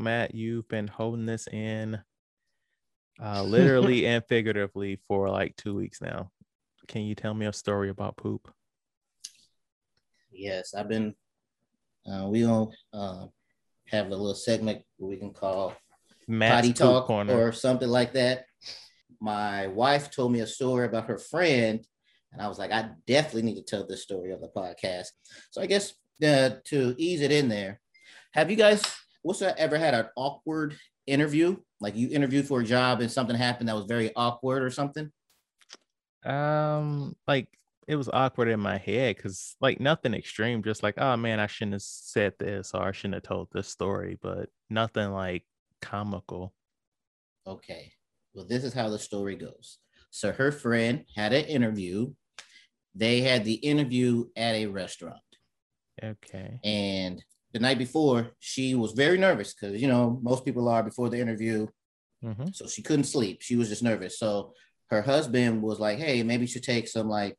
Matt, you've been holding this in uh, literally and figuratively for like two weeks now. Can you tell me a story about poop? Yes, I've been. Uh, we don't uh, have a little segment we can call Matt's potty talk corner. or something like that. My wife told me a story about her friend, and I was like, I definitely need to tell this story on the podcast. So I guess uh, to ease it in there, have you guys what's that ever had an awkward interview? Like you interviewed for a job and something happened that was very awkward or something? Um, like it was awkward in my head because like nothing extreme, just like, oh man, I shouldn't have said this or I shouldn't have told this story, but nothing like comical. Okay. Well, this is how the story goes. So her friend had an interview. They had the interview at a restaurant. Okay. And the night before, she was very nervous because, you know, most people are before the interview. hmm So she couldn't sleep. She was just nervous. So her husband was like, hey, maybe you should take some like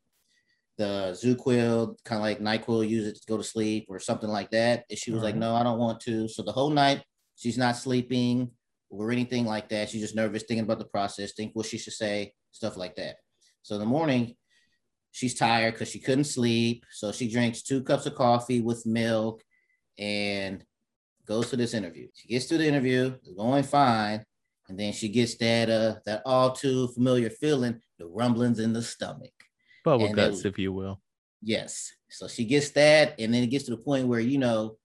the ZzzQuil, kind of like NyQuil, use it to go to sleep or something like that. And she was like, no, I don't want to. So the whole night, she's not sleeping or anything like that. She's just nervous, thinking about the process, think what she should say, stuff like that. So in the morning, she's tired because she couldn't sleep. So she drinks two cups of coffee with milk and goes to this interview. She gets to the interview, it's going fine, and then she gets that uh that all too familiar feeling, the rumblings in the stomach. Bubble And guts, was- if you will. Yes. So she gets that, and then it gets to the point where you know,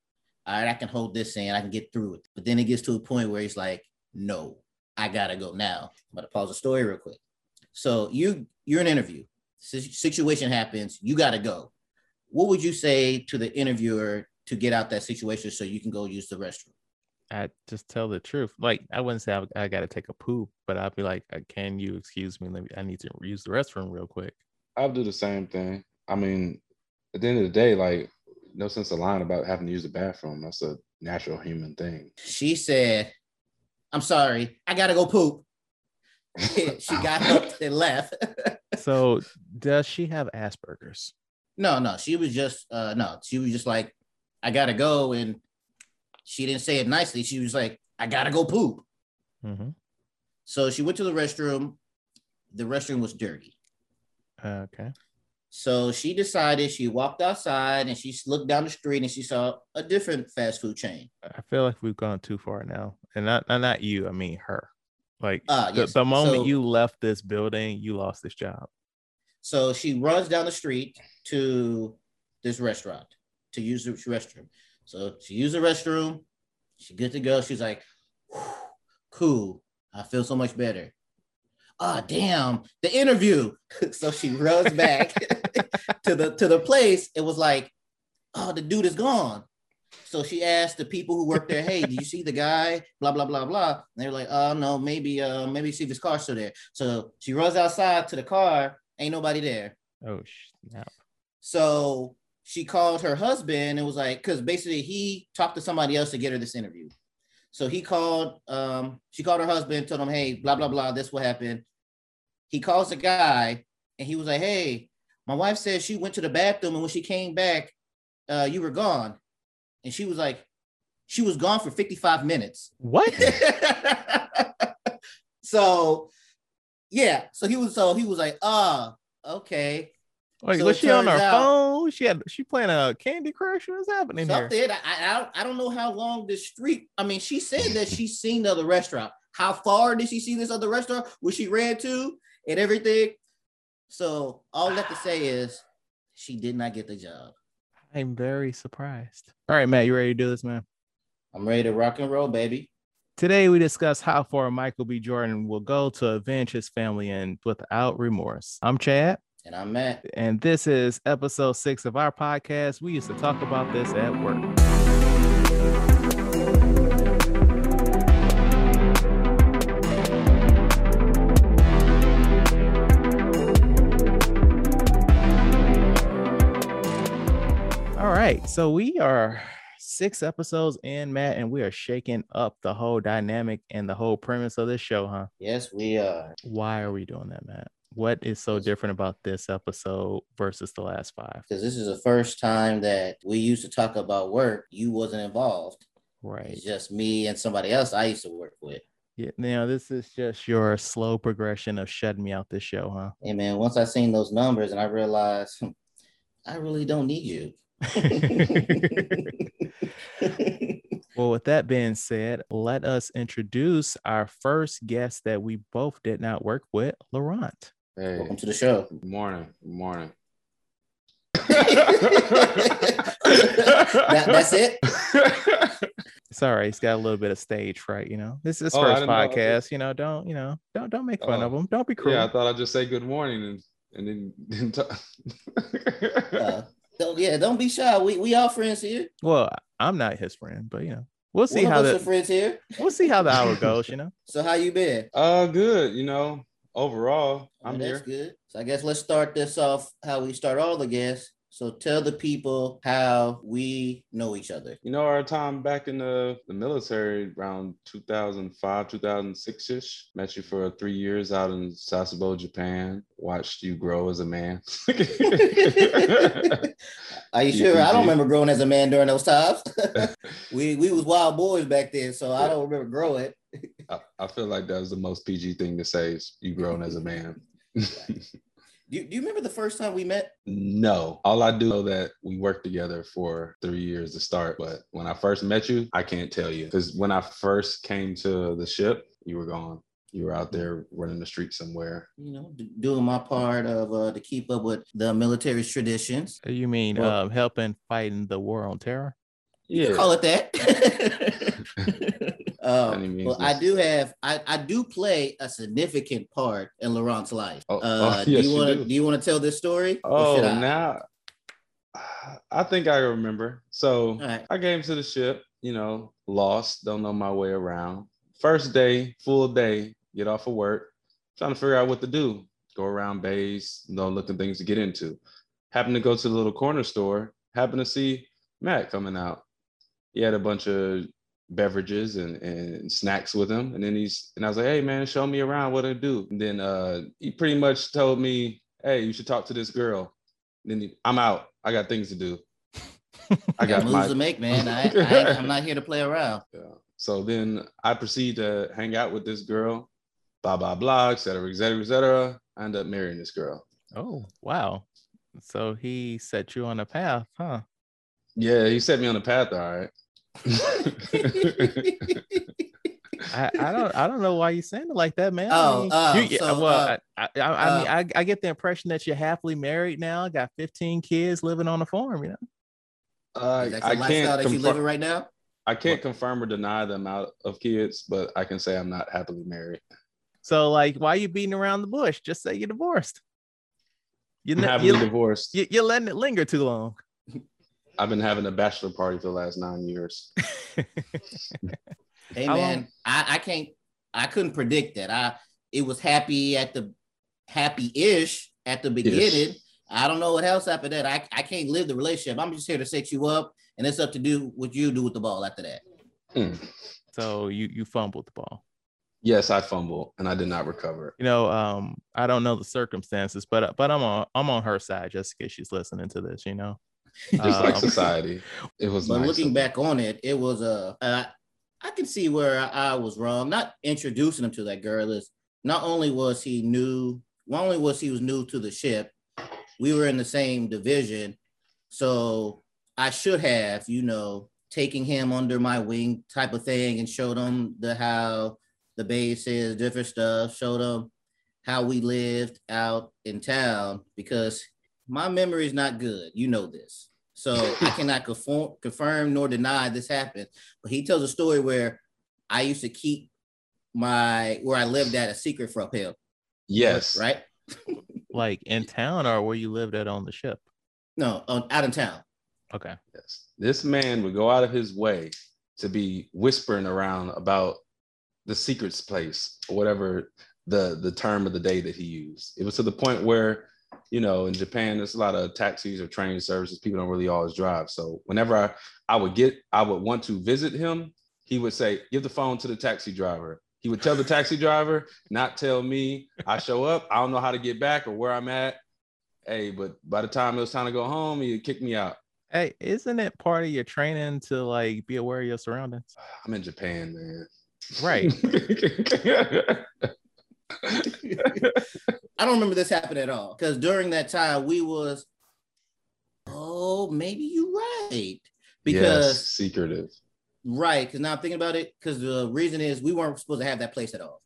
all right, I can hold this in, I can get through it. But then it gets to a point where he's like, no, I gotta go now. I'm gonna pause the story real quick. So you you're in an interview. Situation happens, you gotta go. What would you say to the interviewer to get out that situation so you can go use the restroom? I just tell the truth. Like I wouldn't say I, I got to take a poop, but I'd be like, uh, "Can you excuse me? Let me. I need to use the restroom real quick." I'll do the same thing. I mean, at the end of the day, like, no sense of lying about having to use the bathroom. That's a natural human thing. She said, I'm sorry, I gotta go poop. she got up and left. So, does she have Asperger's? no, no, she was just uh no, she was just like, I gotta go, and she didn't say it nicely. She was like, I gotta go poop. Mm-hmm. So she went to the restroom. The restroom was dirty. Okay. So she decided she walked outside and she looked down the street and she saw a different fast food chain. I feel like we've gone too far now, and not not, not you. I mean her. Like Ah, the, the moment So- you left this building, you lost this job. So she runs down the street to this restaurant to use the restroom. So she used the restroom. She good to go. She's like, cool. I feel so much better. Ah, damn, the interview. so she runs back to the to the place. It was like, oh, the dude is gone. So she asked the people who work there, hey, did you see the guy? Blah, blah, blah, blah. And they're like, oh no, maybe, uh, maybe see if his car's still there. So she runs outside to the car, ain't nobody there. Oh snap! So she called her husband and was like, because basically he talked to somebody else to get her this interview. So he called, um, she called her husband, told him, hey, blah, blah, blah, this what happened. He calls the guy and he was like, hey, my wife said she went to the bathroom and when she came back, uh, you were gone. And she was like, she was gone for 55 minutes. What? so yeah, so he was so he was like, ah, okay. Like, So was she on her out- phone? She had she playing a Candy Crush? What's happening here? Something. I, I don't- I don't know how long this street. I mean, she said that she's seen the other restaurant. How far did she see this other restaurant? Where she ran to and everything. So all I have to say is she did not get the job. I'm very surprised. All right, Matt, you ready to do this, man? I'm ready to rock and roll, baby. Today we discuss how far Michael B. Jordan will go to avenge his family and without remorse. I'm Chad, And I'm Matt. and this is episode six of our podcast. We used to talk about this at work. All right, so we are six episodes in, Matt, and we are shaking up the whole dynamic and the whole premise of this show, huh? Yes, we are. Why are we doing that, Matt? What is so different about this episode versus the last five? Because this is the first time that we used to talk about work. You wasn't involved. Right. It's just me and somebody else I used to work with. Yeah. Now this is just your slow progression of shutting me out this show, huh? Hey man, once I seen those numbers and I realized hmm, I really don't need you. Well, with that being said, let us introduce our first guest that we both did not work with, Laurent. Hey, Welcome to the show. good morning. Good morning. That- that's it. It's all right. He's got a little bit of stage fright, you know. This is his Oh, first didn't know. podcast, you know. Don't, you know, don't don't make fun of Oh. him. Don't be cruel. yeah, I thought I'd just say good morning and and then, then talk. Uh, don't, yeah, don't be shy. We we all friends here. Well, I'm not his friend, but you know, we'll see One how of the friends here. we'll see how the hour goes, you know. So how you been? uh, good. You know, overall, Oh, I'm that's here. good. So I guess let's start this off how we start all the guests. So tell the people how we know each other. You know, our time back in the, the military around 2005, 2006 ish. Met you for three years out in Sasebo, Japan. Watched you grow as a man. Are you sure? I don't remember growing as a man during those times. we we was wild boys back then, so I don't remember growing. I, I feel like that was the most PG thing to say is you grown as a man. Do you, do you remember the first time we met? no, all I do know that we worked together for three years to start. But when I first met you, I can't tell you because when I first came to the ship, you were gone. You were out there running the street somewhere. You know, d- doing my part of uh, to keep up with the military's traditions. You mean Well- um helping fighting the war on terror? You Yeah. call it that. Um, well, I do have I, I do play a significant part in Laurent's life. Oh, uh, oh, do yes, you you want to do. do you want to tell this story? Oh, I? now I think I remember. So right. I came to the ship, you know, lost, don't know my way around. First day, full day, get off of work, trying to figure out what to do. Go around bays, you know, looking things to get into. Happened to go to the little corner store, happened to see Matt coming out. He had a bunch of beverages and, and snacks with him. And then he's and I was like, hey man, show me around what to do. And then uh he pretty much told me, hey, you should talk to this girl. then he, I'm out. I got things to do. I got moves my to make, man. I, I I'm not here to play around. yeah. So then I proceed to hang out with this girl, blah blah blah, et cetera, et cetera, et cetera. I end up marrying this girl. Oh, wow. So he set you on a path, huh? Yeah, he set me on a path, all right. I, I don't I don't know why you saying it like that, man. Oh, I mean, uh, you- so, well, uh, I, I, I mean, I, I get the impression that you're happily married now, got 15 kids living on a farm, you know. Uh, Is that the I lifestyle can't that you confirm, living right now? I can't confirm or deny the amount of kids, but I can say I'm not happily married. So, like, why are you beating around the bush? Just say you're divorced. You, I'm ne- happily you, divorced. you, you're letting it linger too long. I've been having a bachelor party for the last nine years. Hey How man, long- I, I can't I couldn't predict that. I it was happy at the happy-ish at the beginning. I don't know what else after that. I, I can't live the relationship. I'm just here to set you up, and it's up to do what you do with the ball after that. Mm. so you you fumbled the ball. Yes, I fumbled and I did not recover. You know, um, I don't know the circumstances, but but I'm on I'm on her side just in case she's listening to this. You know, Just like Um, society, it was. But nice looking back on it, it was a. Uh, I can see where I, I was wrong. Not introducing him to that girl is not only was he new, not only was he was new to the ship, we were in the same division, so I should have, you know, taking him under my wing type of thing and showed him the how the base is, different stuff, showed him how we lived out in town because my memory is not good. You know this. So I cannot conform, confirm nor deny this happened. But he tells a story where I used to keep my where I lived at a secret from him. Yes, Right? like in town or where you lived at on the ship. No, on, out in town. Okay. Yes. This man would go out of his way to be whispering around about the secrets place or whatever the the term of the day that he used. It was to the point where, you know, in Japan, there's a lot of taxis or train services. People don't really always drive. So whenever I, I would get, I would want to visit him, he would say, give the phone to the taxi driver. He would tell the taxi driver, not tell me. I show up, I don't know how to get back or where I'm at. Hey, but by the time it was time to go home, he'd kick me out. Hey, isn't it part of your training to like be aware of your surroundings? I'm in Japan, man. Right. I don't remember this happening at all because during that time we was, oh, maybe you're right because yes, secretive. right because now I'm thinking about it because the reason is we weren't supposed to have that place at all.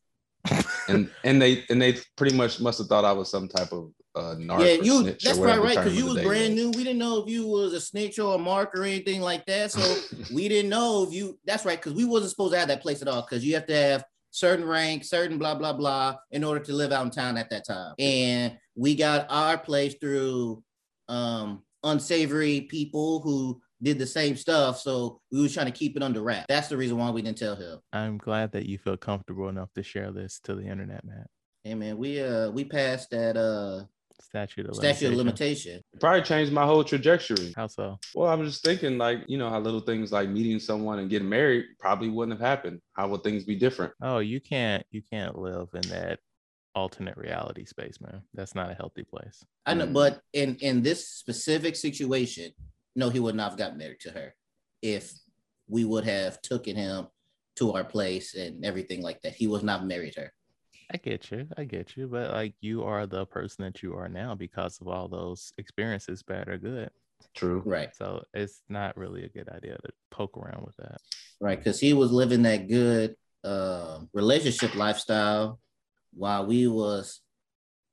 And and they and they pretty much must have thought I was some type of uh yeah, you. That's probably right because you was brand new. We didn't know if you was a snitch or a mark or anything like that. So we didn't know if you. That's right because we wasn't supposed to have that place at all because you have to have certain rank, certain blah blah blah in order to live out in town at that time. And we got our place through um unsavory people who did the same stuff. So we was trying to keep it under wrap. That's the reason why we didn't tell him. I'm glad that you feel comfortable enough to share this to the internet, Matt. Hey man, we uh we passed that uh Statute of statute of limitation. limitation. Probably changed my whole trajectory. How so? Well, I'm just thinking, like, you know, how little things like meeting someone and getting married probably wouldn't have happened. How would things be different? Oh, you can't you can't live in that alternate reality space, man. That's not a healthy place. I know, Mm. but in in this specific situation, no, he would not have got married to her if we would have taken him to our place and everything like that. He was not married her. I get you. I get you. But like you are the person that you are now because of all those experiences, bad or good. True. Right, So it's not really a good idea to poke around with that. right, because he was living that good uh, relationship lifestyle while we was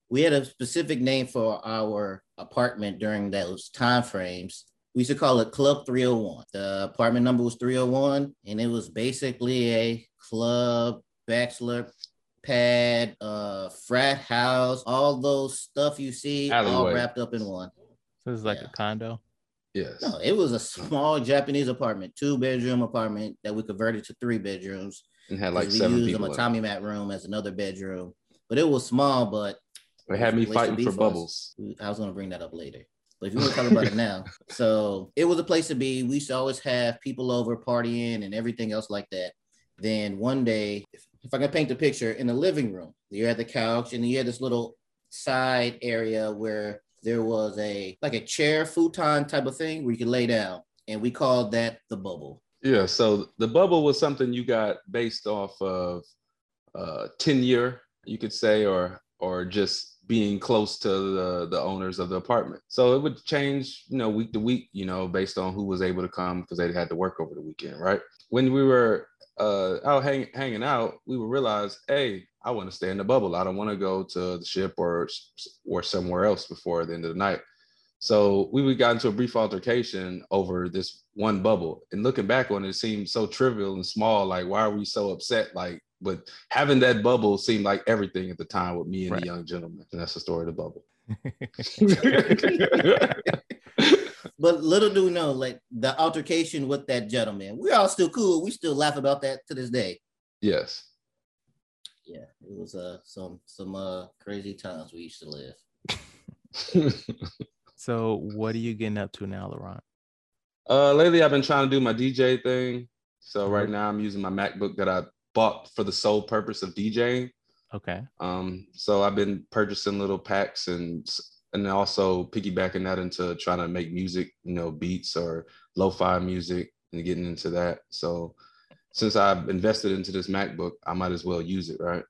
we had a specific name for our apartment during those time frames. We used to call it Club 301. The apartment number was 301, and it was basically a club, bachelor pad, uh, frat house, all those stuff you see all wrapped up in one. So it's like Yeah. a condo. Yes. No, it was a small Japanese apartment, two bedroom apartment that we converted to three bedrooms. And had like we seven used people. a in. tatami mat room as another bedroom, but it was small. But They had me Waste fighting beef for us. bubbles. I was going to bring that up later. But if you want to talk about it now, so it was a place to be. We used to always have people over partying and everything else like that. Then one day, if, I can paint the picture in the living room, you had the couch and you had this little side area where there was a like a chair futon type of thing where you could lay down, and we called that the bubble. Yeah. So the bubble was something you got based off of uh, tenure, you could say, or or just being close to the the owners of the apartment. So it would change, you know, week to week, you know, based on who was able to come because they had to work over the weekend, right? When we were uh, out hang, hanging out, we would realize, hey, I want to stay in the bubble. I don't want to go to the ship or or somewhere else before the end of the night. So we would got into a brief altercation over this one bubble. And looking back on it, it seemed so trivial and small. Like, why are we so upset? Like, but having that bubble seemed like everything at the time with me and Right. the young gentleman. And that's the story of the bubble. But little do we know, like the altercation with that gentleman, we're all still cool. We still laugh about that to this day. yes. Yeah, it was uh some some uh crazy times we used to live. So what are you getting up to now, Laurent? uh, lately, I've been trying to do my DJ thing. So right now, I'm using my MacBook that I bought for the sole purpose of DJing. Okay. Um, so I've been purchasing little packs and and also piggybacking that into trying to make music, you know, beats or lo-fi music and getting into that. So since I've invested into this MacBook, I might as well use it, right?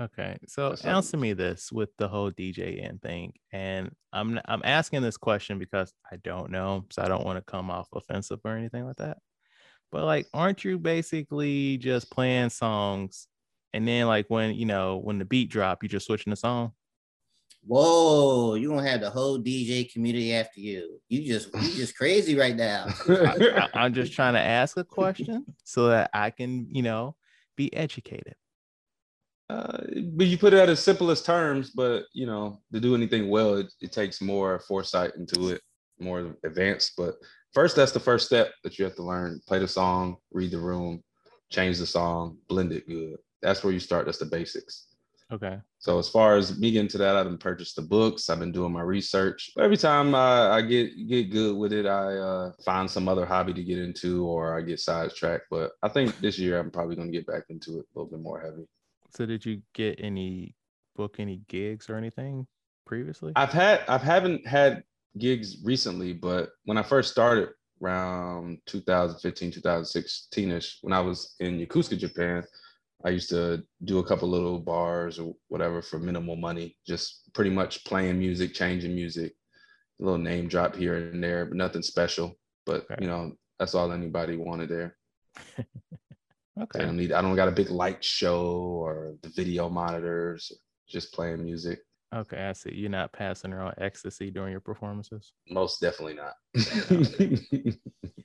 Okay. So answer me this with the whole DJing thing. And I'm I'm asking this question because I don't know. So I don't want to come off offensive or anything like that. But like, aren't you basically just playing songs and then like when you know when the beat drop, you just switching the song? Whoa, you gonna have the whole DJ community after you. You just you just crazy right now. I, I'm just trying to ask a question so that I can, you know, be educated. Uh, but you put it at its simplest terms, but you know, to do anything well, it, it takes more foresight into it, more advanced. But first, that's the first step that you have to learn. Play the song, read the room, change the song, blend it good. That's where you start. That's the basics. Okay. So as far as me getting to that, I've been purchased the books. I've been doing my research. Every time I, I get get good with it, I uh, find some other hobby to get into, or I get sidetracked. But I think this year I'm probably going to get back into it a little bit more heavy. So did you get any book any gigs or anything previously? I've had I've haven't had gigs recently, but when I first started around 2015, 2016ish, when I was in Yokosuka, Japan, I used to do a couple little bars or whatever for minimal money, just pretty much playing music, changing music, a little name drop here and there, but nothing special. But Okay. you know, that's all anybody wanted there. I Okay. don't need I don't got a big light show or the video monitors, just playing music. Okay, I see. You're not passing around ecstasy during your performances. Most definitely not.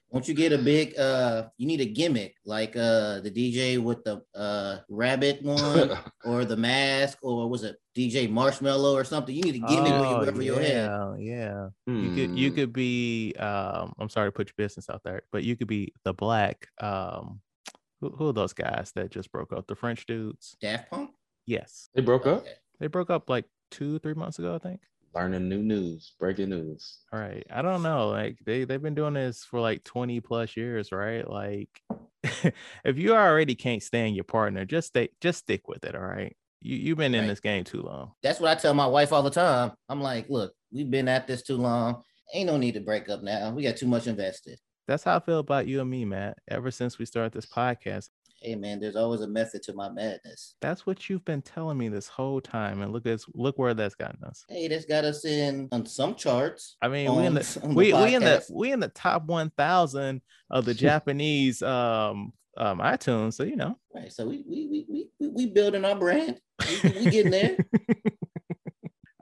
Won't you get a big uh you need a gimmick like uh the DJ with the uh rabbit one or the mask or was it DJ Marshmello or something? You need a gimmick where you Oh, wear over your head. yeah, yeah. You could you Hmm. could be um I'm sorry to put your business out there, but you could be the black um who, who are those guys that just broke up? The French dudes? Daft Punk? Yes. They broke up. They broke up like two, three months ago, I think. Learning new news, breaking news. All right. I don't know. Like they they've been doing this for like 20 plus years, right? Like if you already can't stand your partner, just stay just stick with it, all right? You you've been in Right. this game too long. That's what I tell my wife all the time. I'm like, look, we've been at this too long. Ain't no need to break up now. We got too much invested. That's how I feel about you and me, Matt. Ever since we started this podcast, Hey man, there's always a method to my madness. that's what you've been telling me this whole time. And look at look where that's gotten us. Hey, that's got us in on some charts. I mean, we in the on the we, we in the we in the top one thousand of the Japanese um um iTunes. So you know. Right. So we we we we we, we building our brand. We, we getting there.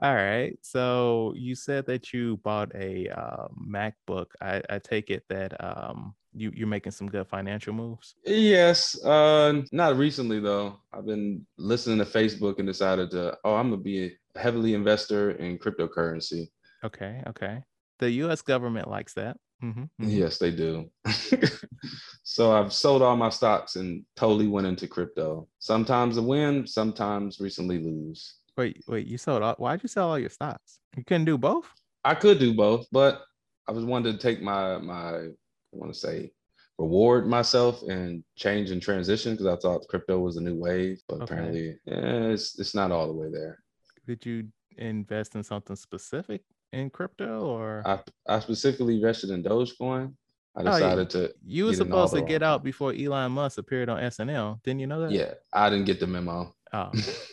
All right. So you said that you bought a uh, MacBook. I, I take it that um you you're making some good financial moves. Yes, uh, not recently though. I've been listening to Facebook and decided to, oh, I'm gonna be a heavily investor in cryptocurrency. Okay. Okay. The U.S. government likes that. Mhm, mhm. Yes, they do. so I've sold all my stocks and totally went into crypto. Sometimes I win, sometimes recently lose. Wait, wait. You sold all? Why'd you sell all your stocks? You couldn't do both. I could do both, but I was wanting to take my my I want to say reward myself and change and transition because I thought crypto was a new wave, but Okay. apparently eh, it's it's not all the way there. Did you invest in something specific in crypto or? I I specifically invested in Dogecoin. I Oh, yeah. decided to You were get in all supposed to get out before Elon Musk appeared on SNL. Didn't you know that? yeah, I didn't get the memo. Oh,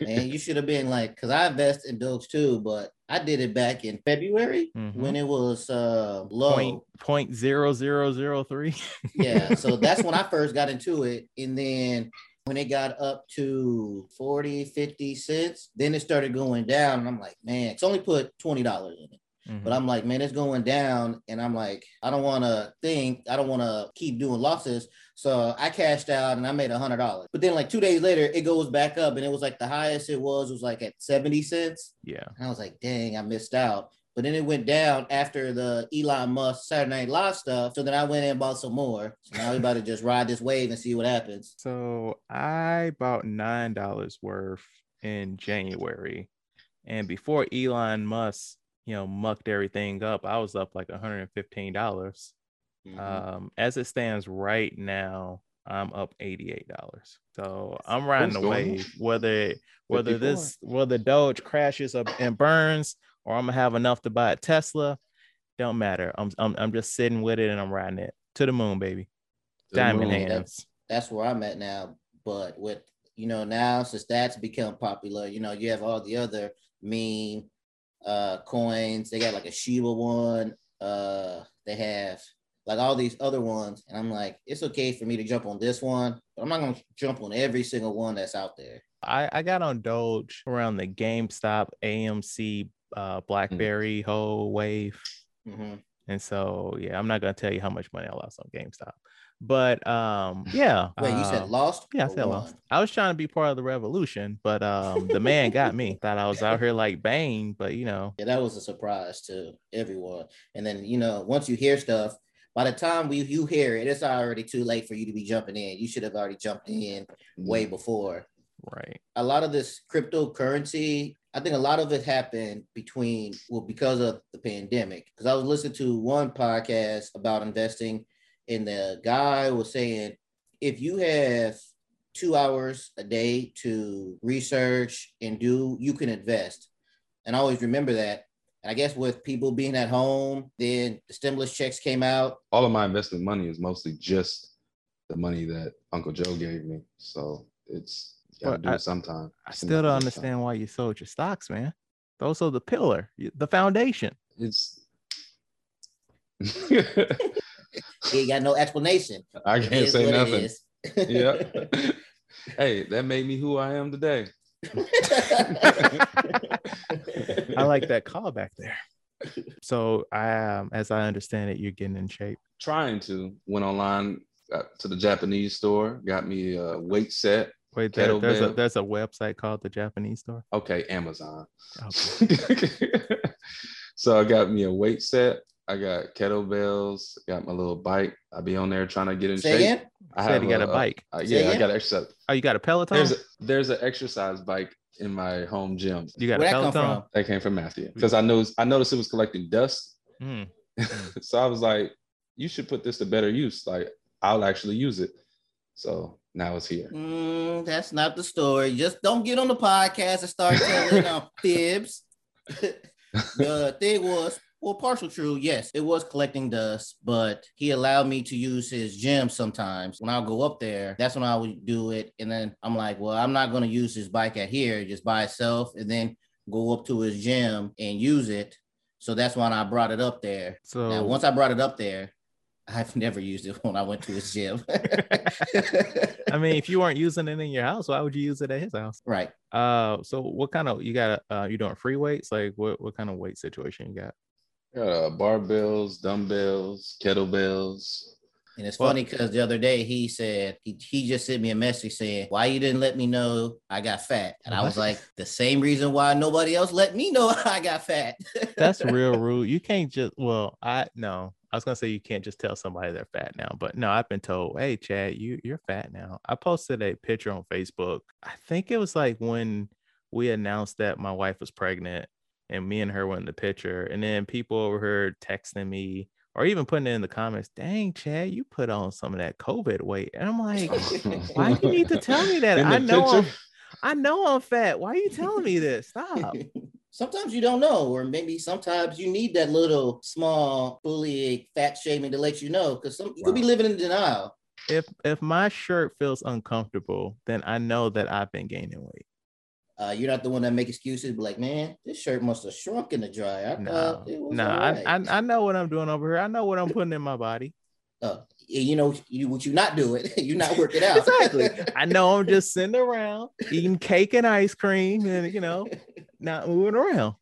Man, you should have been like, because I invest in Doge too, but I did it back in February Mhm. when it was uh low. point point zero zero zero three. Yeah, so that's when I first got into it. And then when it got up to 40, 50 cents, then it started going down. And I'm like, man, it's only put $20 in it. Mm-hmm. But I'm like, man, it's going down. And I'm like, I don't want to think, I don't want to keep doing losses. So I cashed out and I made a hundred dollars. But then like two days later, it goes back up and it was like the highest it was was like at 70 cents. Yeah. And I was like, dang, I missed out. But then it went down after the Elon Musk Saturday Night Live stuff. So then I went and bought some more. So now we about to just ride this wave and see what happens. So I bought nine dollars worth in January. And before Elon Musk, you know, mucked everything up, I was up like $115. Mm-hmm. Um, as it stands right now, I'm up $88. So I'm riding the wave. Whether whether 54. this whether Doge crashes up and burns, or I'm gonna have enough to buy a Tesla, don't matter. I'm I'm, I'm just sitting with it and I'm riding it to the moon, baby. Diamond moon. hands. That's, that's where I'm at now. But with you know now since that's become popular, you know you have all the other meme uh coins. They got like a Shiba one. Uh, they have like all these other ones. And I'm like, it's okay for me to jump on this one, but I'm not gonna jump on every single one that's out there. I, I got on Doge around the GameStop AMC uh, BlackBerry whole wave. Mhm. And so yeah, I'm not gonna tell you how much money I lost on GameStop. But um yeah. Wait, you uh, said lost? yeah, I said won? lost. I was trying to be part of the revolution, but um the man got me. Thought I was out here like Bane, but you know, Yeah, that was a surprise to everyone. And then you know, once you hear stuff, by the time we you hear it, it's already too late for you to be jumping in. You should have already jumped mm-hmm. in way before. right. A lot of this cryptocurrency, I think a lot of it happened between well because of the pandemic. Because I was listening to one podcast about investing, and the guy was saying if you have two hours a day to research and do, you can invest. And I always remember that. And I guess with people being at home, then the stimulus checks came out. All of my investment money is mostly just the money that Uncle Joe gave me. So it's you gotta do I- it sometime. I still don't a time. understand why you sold your stocks, man. Those are the pillar, the foundation. It's He ain't got no explanation. I can't say nothing. Yeah. hey, that made me who I am today. I like that call back there. So, I, um, as I understand it, you're getting in shape. Trying to went online got to the Japanese store, got me a weight set. Wait, there, there's a there's a website called the Japanese store. Okay, Amazon. Okay. so I got me a weight set. I got kettlebells. Got my little bike. I be on there trying to get in Say shape. again? I Said you got a bike. uh, Say yeah, I again? got exercise. Oh, you got a Peloton? There's a, there's an exercise bike in my home gym. you got Where'd a that come Peloton? from? That came from Matthew because I noticed I noticed it was collecting dust. Mm. so I was like, you should put this to better use. Like I'll actually use it. So now it's here. Mm, that's not the story. Just don't get on the podcast and start telling um, fibs. the thing was, well, partial true. Yes, it was collecting dust, but he allowed me to use his gym sometimes. When I'll go up there, that's when I would do it. And then I'm like, well, I'm not going to use his bike at here just by itself and then go up to his gym and use it. So that's when I brought it up there. So Now, once I brought it up there, I've never used it when I went to his gym. I mean, if you weren't using it in your house, why would you use it at his house? right. Uh, so what kind of you got? Uh, you doing free weights? Like what what kind of weight situation you got? Got uh, barbells, dumbbells, kettlebells. And it's Well- funny because the other day he said he, he just sent me a message saying, Why you didn't let me know I got fat? And I was like, the same reason why nobody else let me know I got fat. That's real rude. You can't just well, I no. I was gonna say you can't just tell somebody they're fat now, but no, I've been told, hey Chad, you you're fat now. I posted a picture on Facebook. I think it was like when we announced that my wife was pregnant and me and her went in the picture, and then people over here texting me or even putting it in the comments, dang Chad, you put on some of that COVID weight. And I'm like, why do you need to tell me that? I know I'm. I know I'm fat. Why are you telling me this? Stop. sometimes you don't know, or maybe sometimes you need that little small bullying, fat shaming to let you know because some you could be living in denial. if if my shirt feels uncomfortable, then I know that I've been gaining weight. Uh, you're not the one that make excuses, but like, man, this shirt must have shrunk in the dryer. I No, thought it was no, all I. I I know what I'm doing over here. I know what I'm putting in my body. Uh, you know you what you not doing. you're not working out. Exactly. I know I'm just sitting around eating cake and ice cream, and you know, not moving around.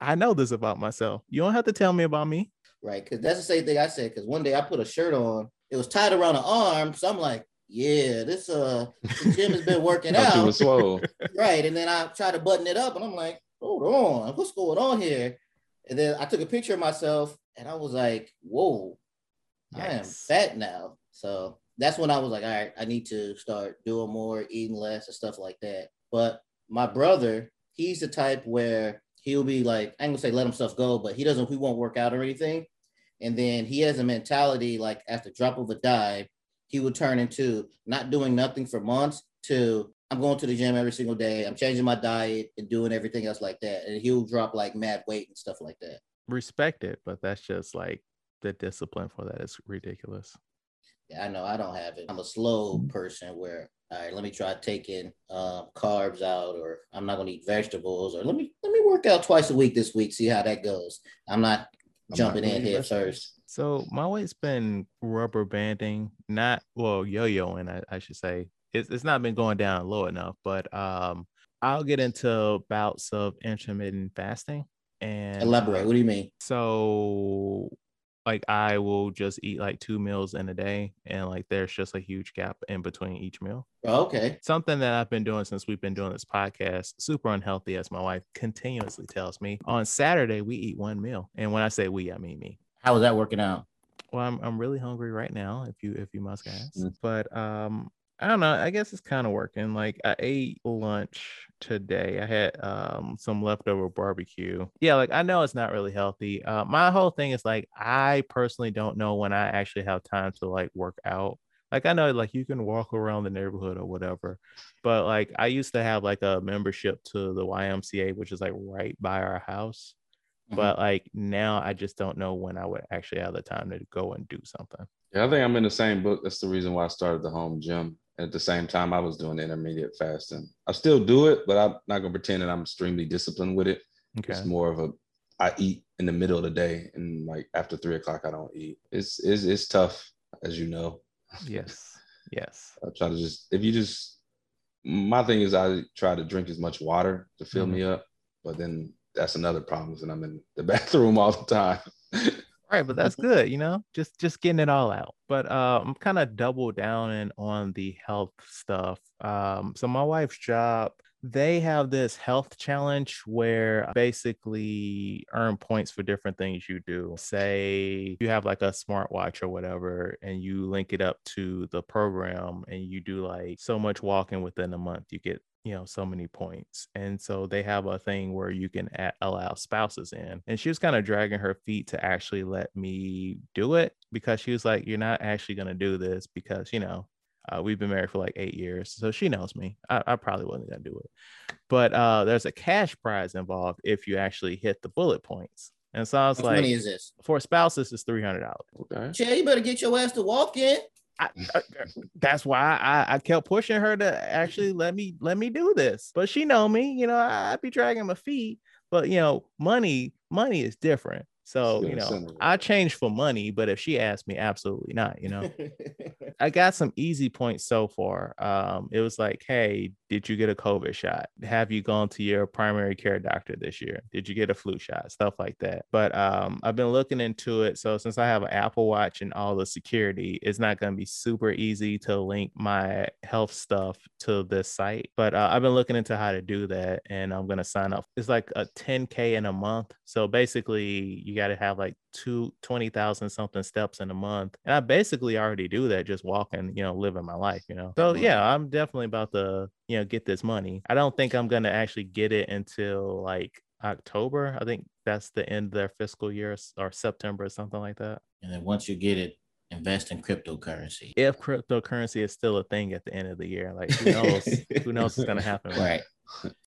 I know this about myself. You don't have to tell me about me. right? Because that's the same thing I said. Because one day I put a shirt on, it was tied around an arm, so I'm like, yeah, this uh gym has been working you out, was swole. right? And then I tried to button it up, and I'm like, hold on, what's going on here? And then I took a picture of myself, and I was like, whoa, I am fat now. So that's when I was like, all right, I need to start doing more, eating less, and stuff like that. But my brother, he's the type where he'll be like, I ain't gonna say let himself go, but he doesn't, he won't work out or anything. And then he has a mentality like at the drop of a dime, he would turn into not doing nothing for months to I'm going to the gym every single day. I'm changing my diet and doing everything else like that. And he'll drop like mad weight and stuff like that. Respect it, but that's just like the discipline for that is ridiculous. Yeah, I know I don't have it. I'm a slow person where all right, let me try taking um, carbs out, or I'm not gonna eat vegetables, or let me let me work out twice a week this week, see how that goes. I'm not I'm jumping not in head first. So my weight's been rubber banding, not well, yo-yoing, I, I should say. It's it's not been going down low enough, but um I'll get into bouts of intermittent fasting and Elaborate. uh, What do you mean? so like I will just eat like two meals in a day and like there's just a huge gap in between each meal. Oh, okay. Something that I've been doing since we've been doing this podcast, super unhealthy as my wife continuously tells me. On Saturday we eat one meal. And when I say we, I mean me. How is that working out? Well, I'm I'm really hungry right now. If you if you must ask, Mm. but um, I don't know. I guess it's kind of working. Like I ate lunch today. I had um some leftover barbecue. Yeah, like I know it's not really healthy. Uh, my whole thing is like I personally don't know when I actually have time to like work out. Like I know like you can walk around the neighborhood or whatever, but like I used to have like a membership to the YMCA, which is like right by our house. Mhm. But like now, I just don't know when I would actually have the time to go and do something. Yeah, I think I'm in the same book. That's the reason why I started the home gym. At the same time, I was doing intermediate fasting. I still do it, but I'm not gonna pretend that I'm extremely disciplined with it. Okay. It's more of a I eat in the middle of the day, and like after three o'clock, I don't eat. It's it's it's tough, as you know. Yes. Yes. I try to just if you just my thing is I try to drink as much water to fill me up, but then that's another problem, and I'm in the bathroom all the time. Right, but that's good, you know, just just getting it all out. But uh, I'm kind of double downing on the health stuff. Um, so my wife's job, they have this health challenge where basically earn points for different things you do. Say you have like a smartwatch or whatever, and you link it up to the program, and you do like so much walking within a month, you get you know so many points and so they have a thing where you can a- allow spouses in and she was kind of dragging her feet to actually let me do it because she was like you're not actually going to do this because you know uh, we've been married for like eight years so she knows me i, I probably wasn't going to do it but uh, there's a cash prize involved if you actually hit the bullet points and so i was How much like money is this? for spouses it's $300 okay. Chad, you better get your ass to walk in. I, I- uh, uh, that's why I, I kept pushing her to actually let me let me do this. But she know me, you know, I, I'd be dragging my feet. But you know, money money is different. So you know. I change for money. But if she asked me, absolutely not. You know, I got some easy points so far. Um, it was like, hey, did you get a COVID shot? Have you gone to your primary care doctor this year? Did you get a flu shot? Stuff like that. But um, I've been looking into it. So since I have an Apple Watch and all the security, it's not going to be super easy to link my health stuff to this site. But uh, I've been looking into how to do that, and I'm going to sign up. It's like a 10k in a month. So basically, you got to have like two 20,000 something steps in a month. And I basically already do that just walking, you know, living my life, you know. So yeah, I'm definitely about to, you know, get this money. I don't think I'm going to actually get it until like October. I think that's the end of their fiscal year or September or something like that. and then once you get it, invest in cryptocurrency. If cryptocurrency is still a thing at the end of the year, like who knows? who knows what's going to happen? Right.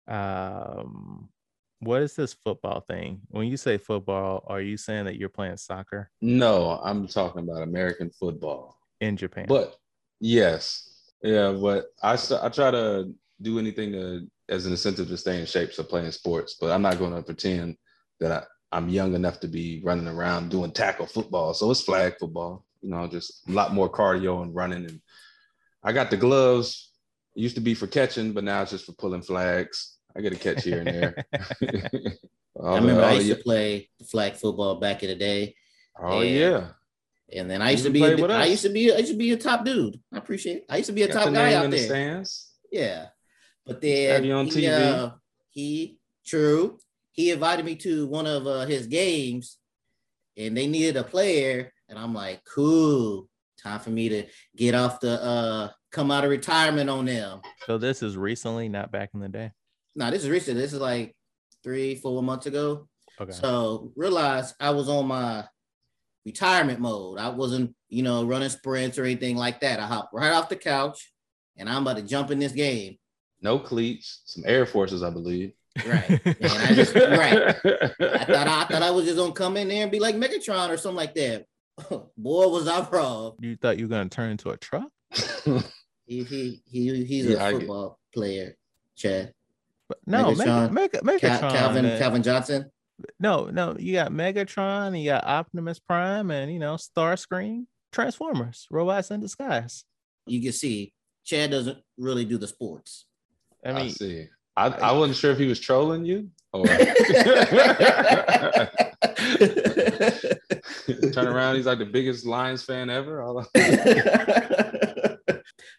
Um what is this football thing? When you say football, are you saying that you're playing soccer No, I'm talking about American football. in Japan? But yes, yeah, but I I try to do anything to as an incentive to stay in shape, so playing sports. But I'm not going to pretend that I, I'm young enough to be running around doing tackle football. So it's flag football, you know, just a lot more cardio and running. And I got the gloves. It used to be for catching, but now it's just for pulling flags. I get a catch here and there. I the- remember all I the- used to play flag football back in the day. oh and- yeah, And then I used to You be, played a, I used to be, I used to be a top dude. I appreciate. It. I used to be a got top the guy out in the there. stands. Yeah, but Have then you on he, TV? uh, he true. He invited me to one of uh, his games, and they needed a player, and I'm like, cool. Time for me to get off the uh come out of retirement on them. so this is recently, not back in the day. Now this is recent. This is like three, four months ago. Okay. So realized I was on my retirement mode. I wasn't, you know, running sprints or anything like that. I hopped right off the couch and I'm about to jump in this game. No cleats, some Air Forces, I believe. Right. And I just right. I thought I thought I was just gonna come in there and be like Megatron or something like that. Boy, was I wrong. you thought you were gonna turn into a truck? He he he he's Yeah, I a get- football player, Chad. But no, Megatron. Mega, Mega, Cal- Megatron. Calvin man. Calvin Johnson. No, no, you got Megatron, and you got Optimus Prime, and you know Starscream, Transformers, robots in disguise. You can see Chad doesn't really do the sports. I I, see. I, I wasn't sure if he was trolling you or turn around. He's like the biggest Lions fan ever.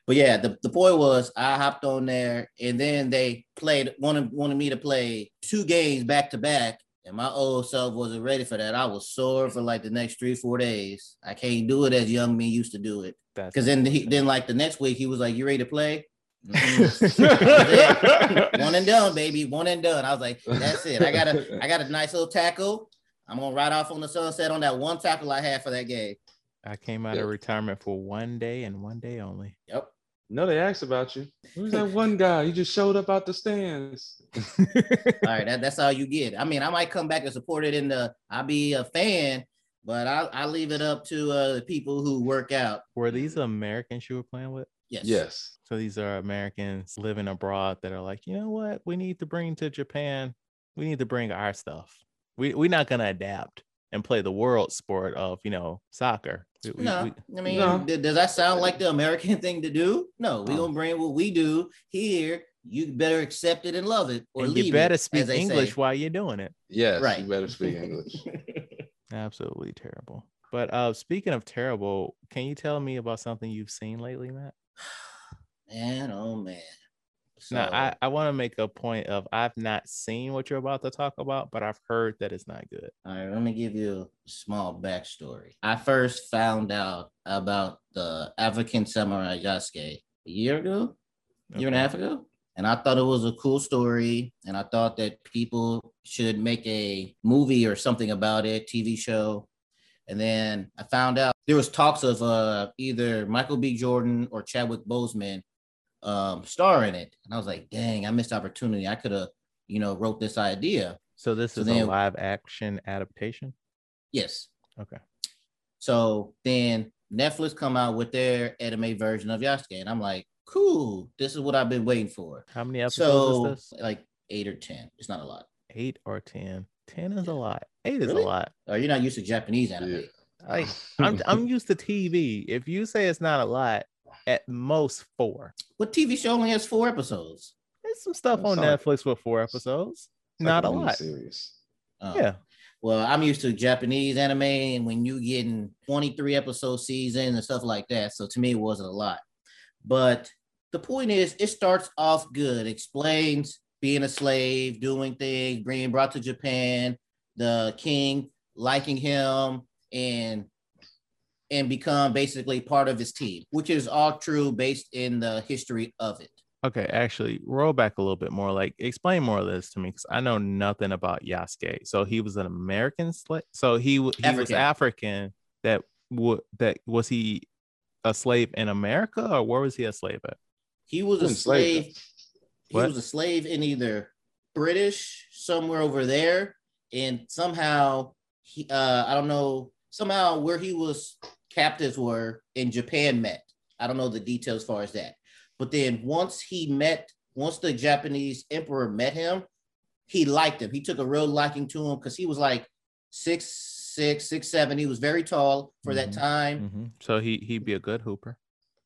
But yeah, the, the point was I hopped on there and then they played wanted wanted me to play two games back to back. And my old self wasn't ready for that. I was sore for like the next three, four days. I can't do it as young men used to do it. Cause then he then like the next week he was like, You ready to play? One and done, baby. One and done. I was like, that's it. I got a I got a nice little tackle. I'm gonna ride off on the sunset on that one tackle I had for that game. I came out Yeah. of retirement for one day and one day only. Yep. No, they asked about you. Who's that one guy? He just showed up out the stands. All right, that, that's all you get. I mean, I might come back and support it in the. I'll be a fan, but I I leave it up to uh, the people who work out. Were these Americans you were playing with? Yes. Yes. So these are Americans living abroad that are like, you know what? We need to bring to Japan. We need to bring our stuff. We we're not gonna adapt and play the world sport of you know soccer. We- we- No, we- I mean, No. d- does that sound like the American thing to do? No, we Oh. gonna bring what we do here. You better accept it and love it, or and leave you better it, speak English say. while you're doing it. Yes. Right. You better speak English. Absolutely terrible. But uh speaking of terrible, can you tell me about something you've seen lately, Matt? man, oh man. So, now I, I want to make a point of I've not seen what you're about to talk about, but I've heard that it's not good. all right, let me give you a small backstory. I first found out about the African samurai Yasuke a year ago, year and a half ago. And I thought it was a cool story. And I thought that people should make a movie or something about it, TV show. And then I found out there was talks of uh, either Michael B. Jordan or Chadwick Boseman um, star in it. And I was like, dang, I missed opportunity. I could have, you know, wrote this idea. So this So is a live action adaptation. Yes. Okay. So then Netflix come out with their anime version of Yasuke. And I'm like, cool. This is what I've been waiting for. How many episodes So is this? like eight or 10. It's not a lot. Eight or ten? Ten is a lot. Eight is Really? a lot. Oh, you're not used to Japanese anime. Yeah. Like I'm I'm used to TV. If you say it's not a lot, at most four. What TV show only has four episodes? There's some stuff That's on all right. Netflix with four episodes. It's Not like a lot. Series. Oh. Yeah. Well, I'm used to Japanese anime, and when you getting 23 episode season and stuff like that, so to me it wasn't a lot. But the point is, it starts off good. Explains being a slave, doing things, being brought to Japan, the king liking him, and and become basically part of his team, which is all true based in the history of it. Okay, actually, roll back a little bit more. Like, explain more of this to me because I know nothing about Yasuke. So he was an American slave. So he w- he was African. African. That would that was he a slave in America or where was he a slave at? He was a slave, slave. He What? was a slave in either British somewhere over there, and somehow he uh I don't know somehow where he was captives were in Japan met. I don't know the details as far as that. But then once he met, once the Japanese emperor met him, he liked him. He took a real liking to him because he was like six, six, six, seven. He was very tall for that Mhm. time. Mhm. So he he'd be a good hooper.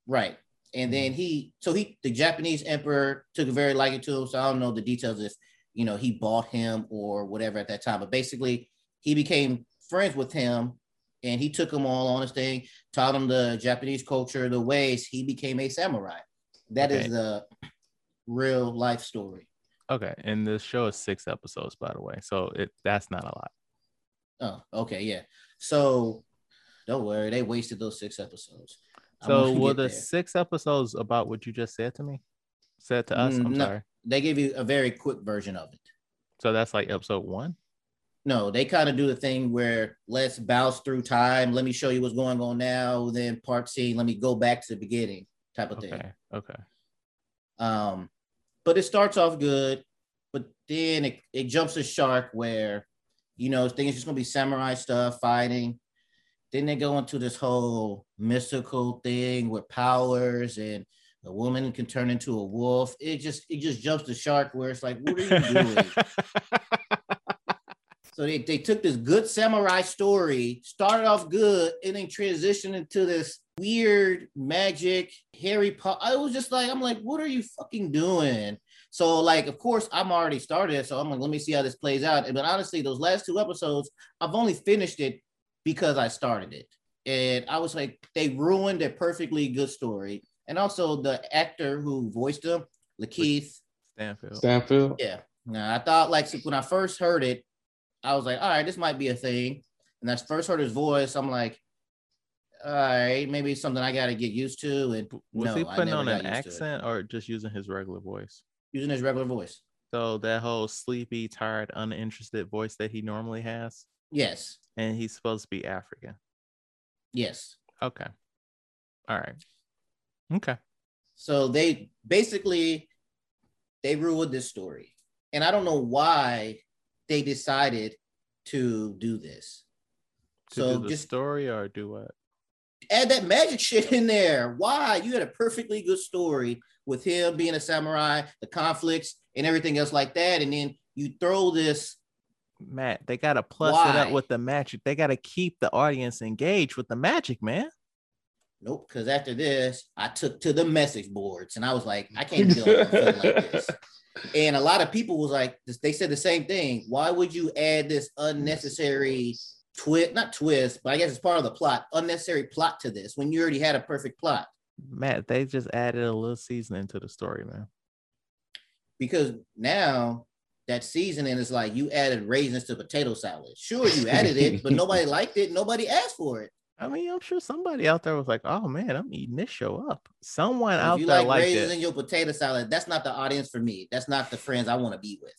Right. And then he, so he, the Japanese emperor took a very liking to him. So I don't know the details if, you know, he bought him or whatever at that time. But basically, he became friends with him and he took them all on his thing, taught them the Japanese culture, the ways. He became a samurai. That is Okay. the real life story. Okay, and the show is six episodes, by the way. So it that's not a lot. Oh, okay. Yeah. So don't worry. They wasted those six episodes. So were the there. six episodes about what you just said to me? Said to us? I'm Mm, no. sorry. they gave you a very quick version of it. So that's like episode one. No, they kind of do the thing where let's bounce through time. Let me show you what's going on now. Then part C, let me go back to the beginning type of thing. Okay. Okay. Um, but it starts off good, but then it, it jumps a shark where, you know, things just gonna be samurai stuff, fighting. Then they go into this whole mystical thing with powers and a woman can turn into a wolf. It just it just jumps the shark where it's like, what are you doing? So they, they took this good samurai story, started off good, and then transitioned into this weird magic Harry Potter. I was just like, I'm like, what are you fucking doing? So, like, of course, I'm already started. So I'm like, let me see how this plays out. And but honestly, those last two episodes, I've only finished it because I started it. And I was like, they ruined a perfectly good story. And also the actor who voiced him, Lakeith, Stanfield. Stanfield. yeah. Now I thought like when I first heard it, I was like, all right, this might be a thing. And I first heard his voice, I'm like, all right, maybe it's something I got to get used to. And Was no, he putting on an used to it. accent or just using his regular voice? using his regular voice. So that whole sleepy, tired, uninterested voice that he normally has, Yes, and he's supposed to be African. yes. Okay. All right. Okay. So they basically they ruined this story. And I don't know why they decided to do this. To so do the just story or do what? add that magic shit in there. Why? You had a perfectly good story with him being a samurai, the conflicts and everything else like that. And then you throw this. Matt, they gotta plus it up with the magic. They gotta keep the audience engaged with the magic, man. Nope, because after this, I took to the message boards and I was like, I can't deal with like this. And a lot of people was like, they said the same thing. Why would you add this unnecessary twist? Not twist, but I guess it's part of the plot. Unnecessary plot to this when you already had a perfect plot. Matt, they just added a little seasoning to the story, man. because now that seasoning is like you added raisins to potato salad. Sure, you added it, but nobody liked it. Nobody asked for it. I mean, I'm sure somebody out there was like, "Oh man, I'm eating this show up." Someone out you there like liked raisins in your potato salad, that's not the audience for me. That's not the friends I want to be with.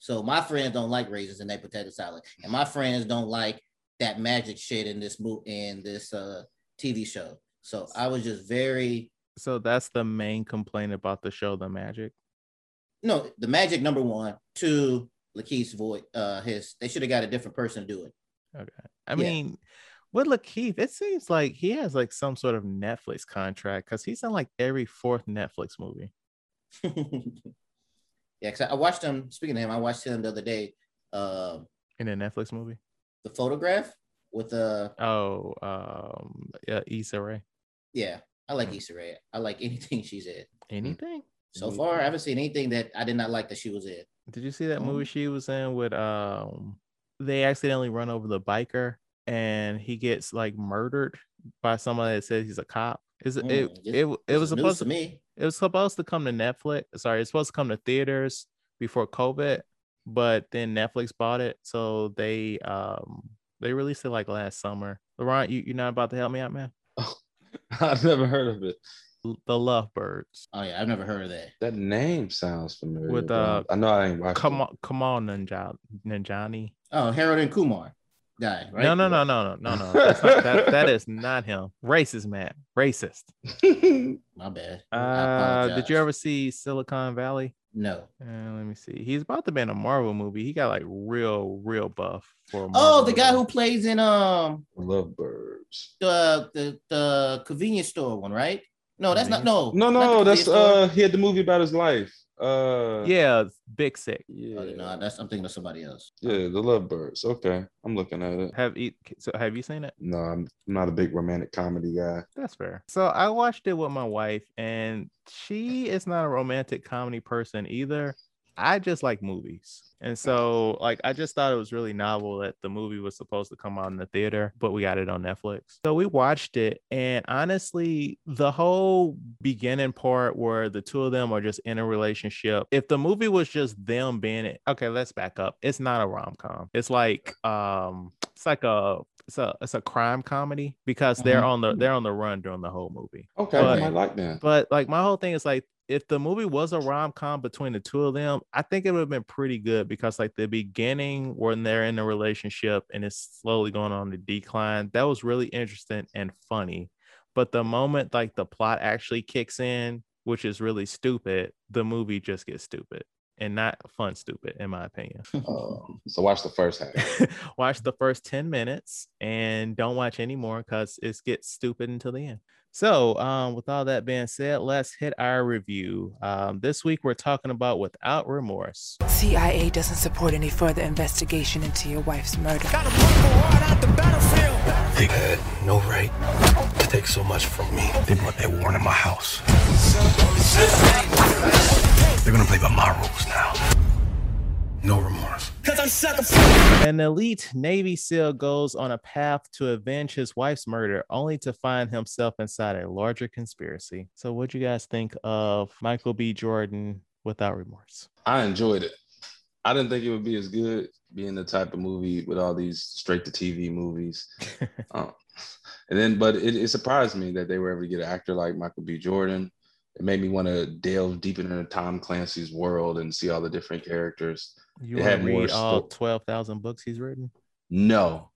So my friends don't like raisins in their potato salad, and my friends don't like that magic shit in this mo- in this uh, TV show. So I was just very So that's the main complaint about the show, The Magic. no the magic number one. Two, Lakeith's voice. Uh, his they should have got a different person to do it. Okay. I Yeah. mean, with Lakeith, it seems like he has like some sort of Netflix contract because he's in like every fourth Netflix movie. yeah, because I watched him. Speaking of him, I watched him the other day. Uh, In a Netflix movie. the photograph with uh Oh, um, yeah, Issa Rae. yeah, I like Issa Rae. I like anything she's in. Anything? So far, I haven't seen anything that I did not like that she was in. Did you see that Mm. movie she was in with um they accidentally run over the biker and he gets like murdered by somebody that says he's a cop? Is it it Mm, it, it, was supposed to to me. it was supposed to come to Netflix. Sorry, it's supposed to come to theaters before COVID, but then Netflix bought it. So they um they released it like last summer. Laurent, you, you're not about to help me out, man? Oh, I've never heard of it. L- The Lovebirds. Oh yeah, I've never heard of that. That name sounds familiar. With, but uh, I know I ain't watched Come it. on, come on, Ninja Nanjiani. Oh, Harold and Kumar guy, right? No, no, no, no, no, no, no. That's not, that, that is not him. Racist, man. Racist. My bad. Uh, did you ever see Silicon Valley? No. Uh, let me see. He's about to be in a Marvel movie. He got like real, real buff for. a Oh, the guy movie. who plays in um Lovebirds. the the the convenience store one, right? No, that's not no. No, not no, that's convenience store. uh he had the movie about his life. Uh Yeah, Big Sick. yeah. Oh, no, that's I'm thinking of somebody else. Yeah, the Lovebirds. Okay. I'm looking at it. Have you? So have you seen it? No, I'm not a big romantic comedy guy. That's fair. So I watched it with my wife, and she is not a romantic comedy person either. I just like movies. And so like I just thought it was really novel that the movie was supposed to come out in the theater, but we got it on Netflix. So we watched it and honestly, the whole beginning part where the two of them are just in a relationship. If the movie was just them being it, okay, let's back up. It's not a rom-com. It's like um it's like a it's a it's a crime comedy because they're Mhm. on the they're on the run during the whole movie. Okay, I But- might like that. But like my whole thing is like if the movie was a rom com between the two of them, I think it would have been pretty good because like the beginning when they're in a relationship and it's slowly going on the decline, that was really interesting and funny. But the moment like the plot actually kicks in, which is really stupid, the movie just gets stupid and not fun stupid in my opinion. Um, so watch the first half. watch the first 10 minutes and don't watch anymore because it gets stupid until the end. So, um, with all that being said, let's hit our review. Um, this week we're talking about Without Remorse. CIA doesn't support any further investigation into your wife's murder. They had no right to take so much from me. They brought that war in my house. They're gonna play by my rules now. No remorse. An elite Navy SEAL goes on a path to avenge his wife's murder, only to find himself inside a larger conspiracy. So, what do you guys think of Michael B. Jordan Without Remorse? I enjoyed it. I didn't think it would be as good being the type of movie with all these straight to TV movies. Um, and then, but it, it surprised me that they were able to get an actor like Michael B. Jordan. It made me want to delve deep into Tom Clancy's world and see all the different characters. You had to more read all sto- 12,000 books he's written? No,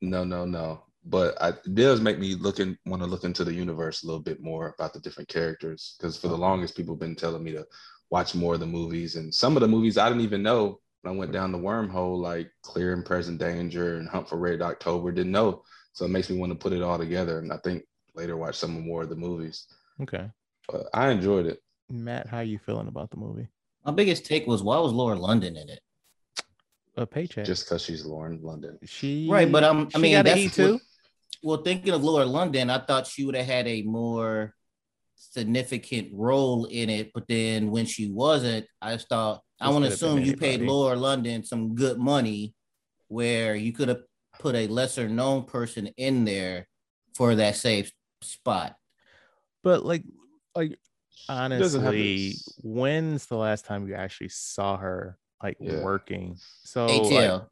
no, no, no. but I, it does make me looking want to look into the universe a little bit more about the different characters because for the longest people have been telling me to watch more of the movies and some of the movies I didn't even know when I went down the wormhole like Clear and Present Danger and Hunt for Red October didn't know so it makes me want to put it all together and I think later watch some more of the movies Okay. but I enjoyed it Matt, how you feeling about the movie? My biggest take was why was Laura London in it? A paycheck. just because she's Lauren London she Right, but um, I mean, got that's too. what- Well, thinking of Laura London, I thought she would have had a more significant role in it, but then when she wasn't, I just thought I want to assume you paid. Laura London some good money, where you could have put a lesser known person in there for that safe spot. But like, like doesn't have honestly, when's the last time you actually saw her like Yeah. working? So ATL.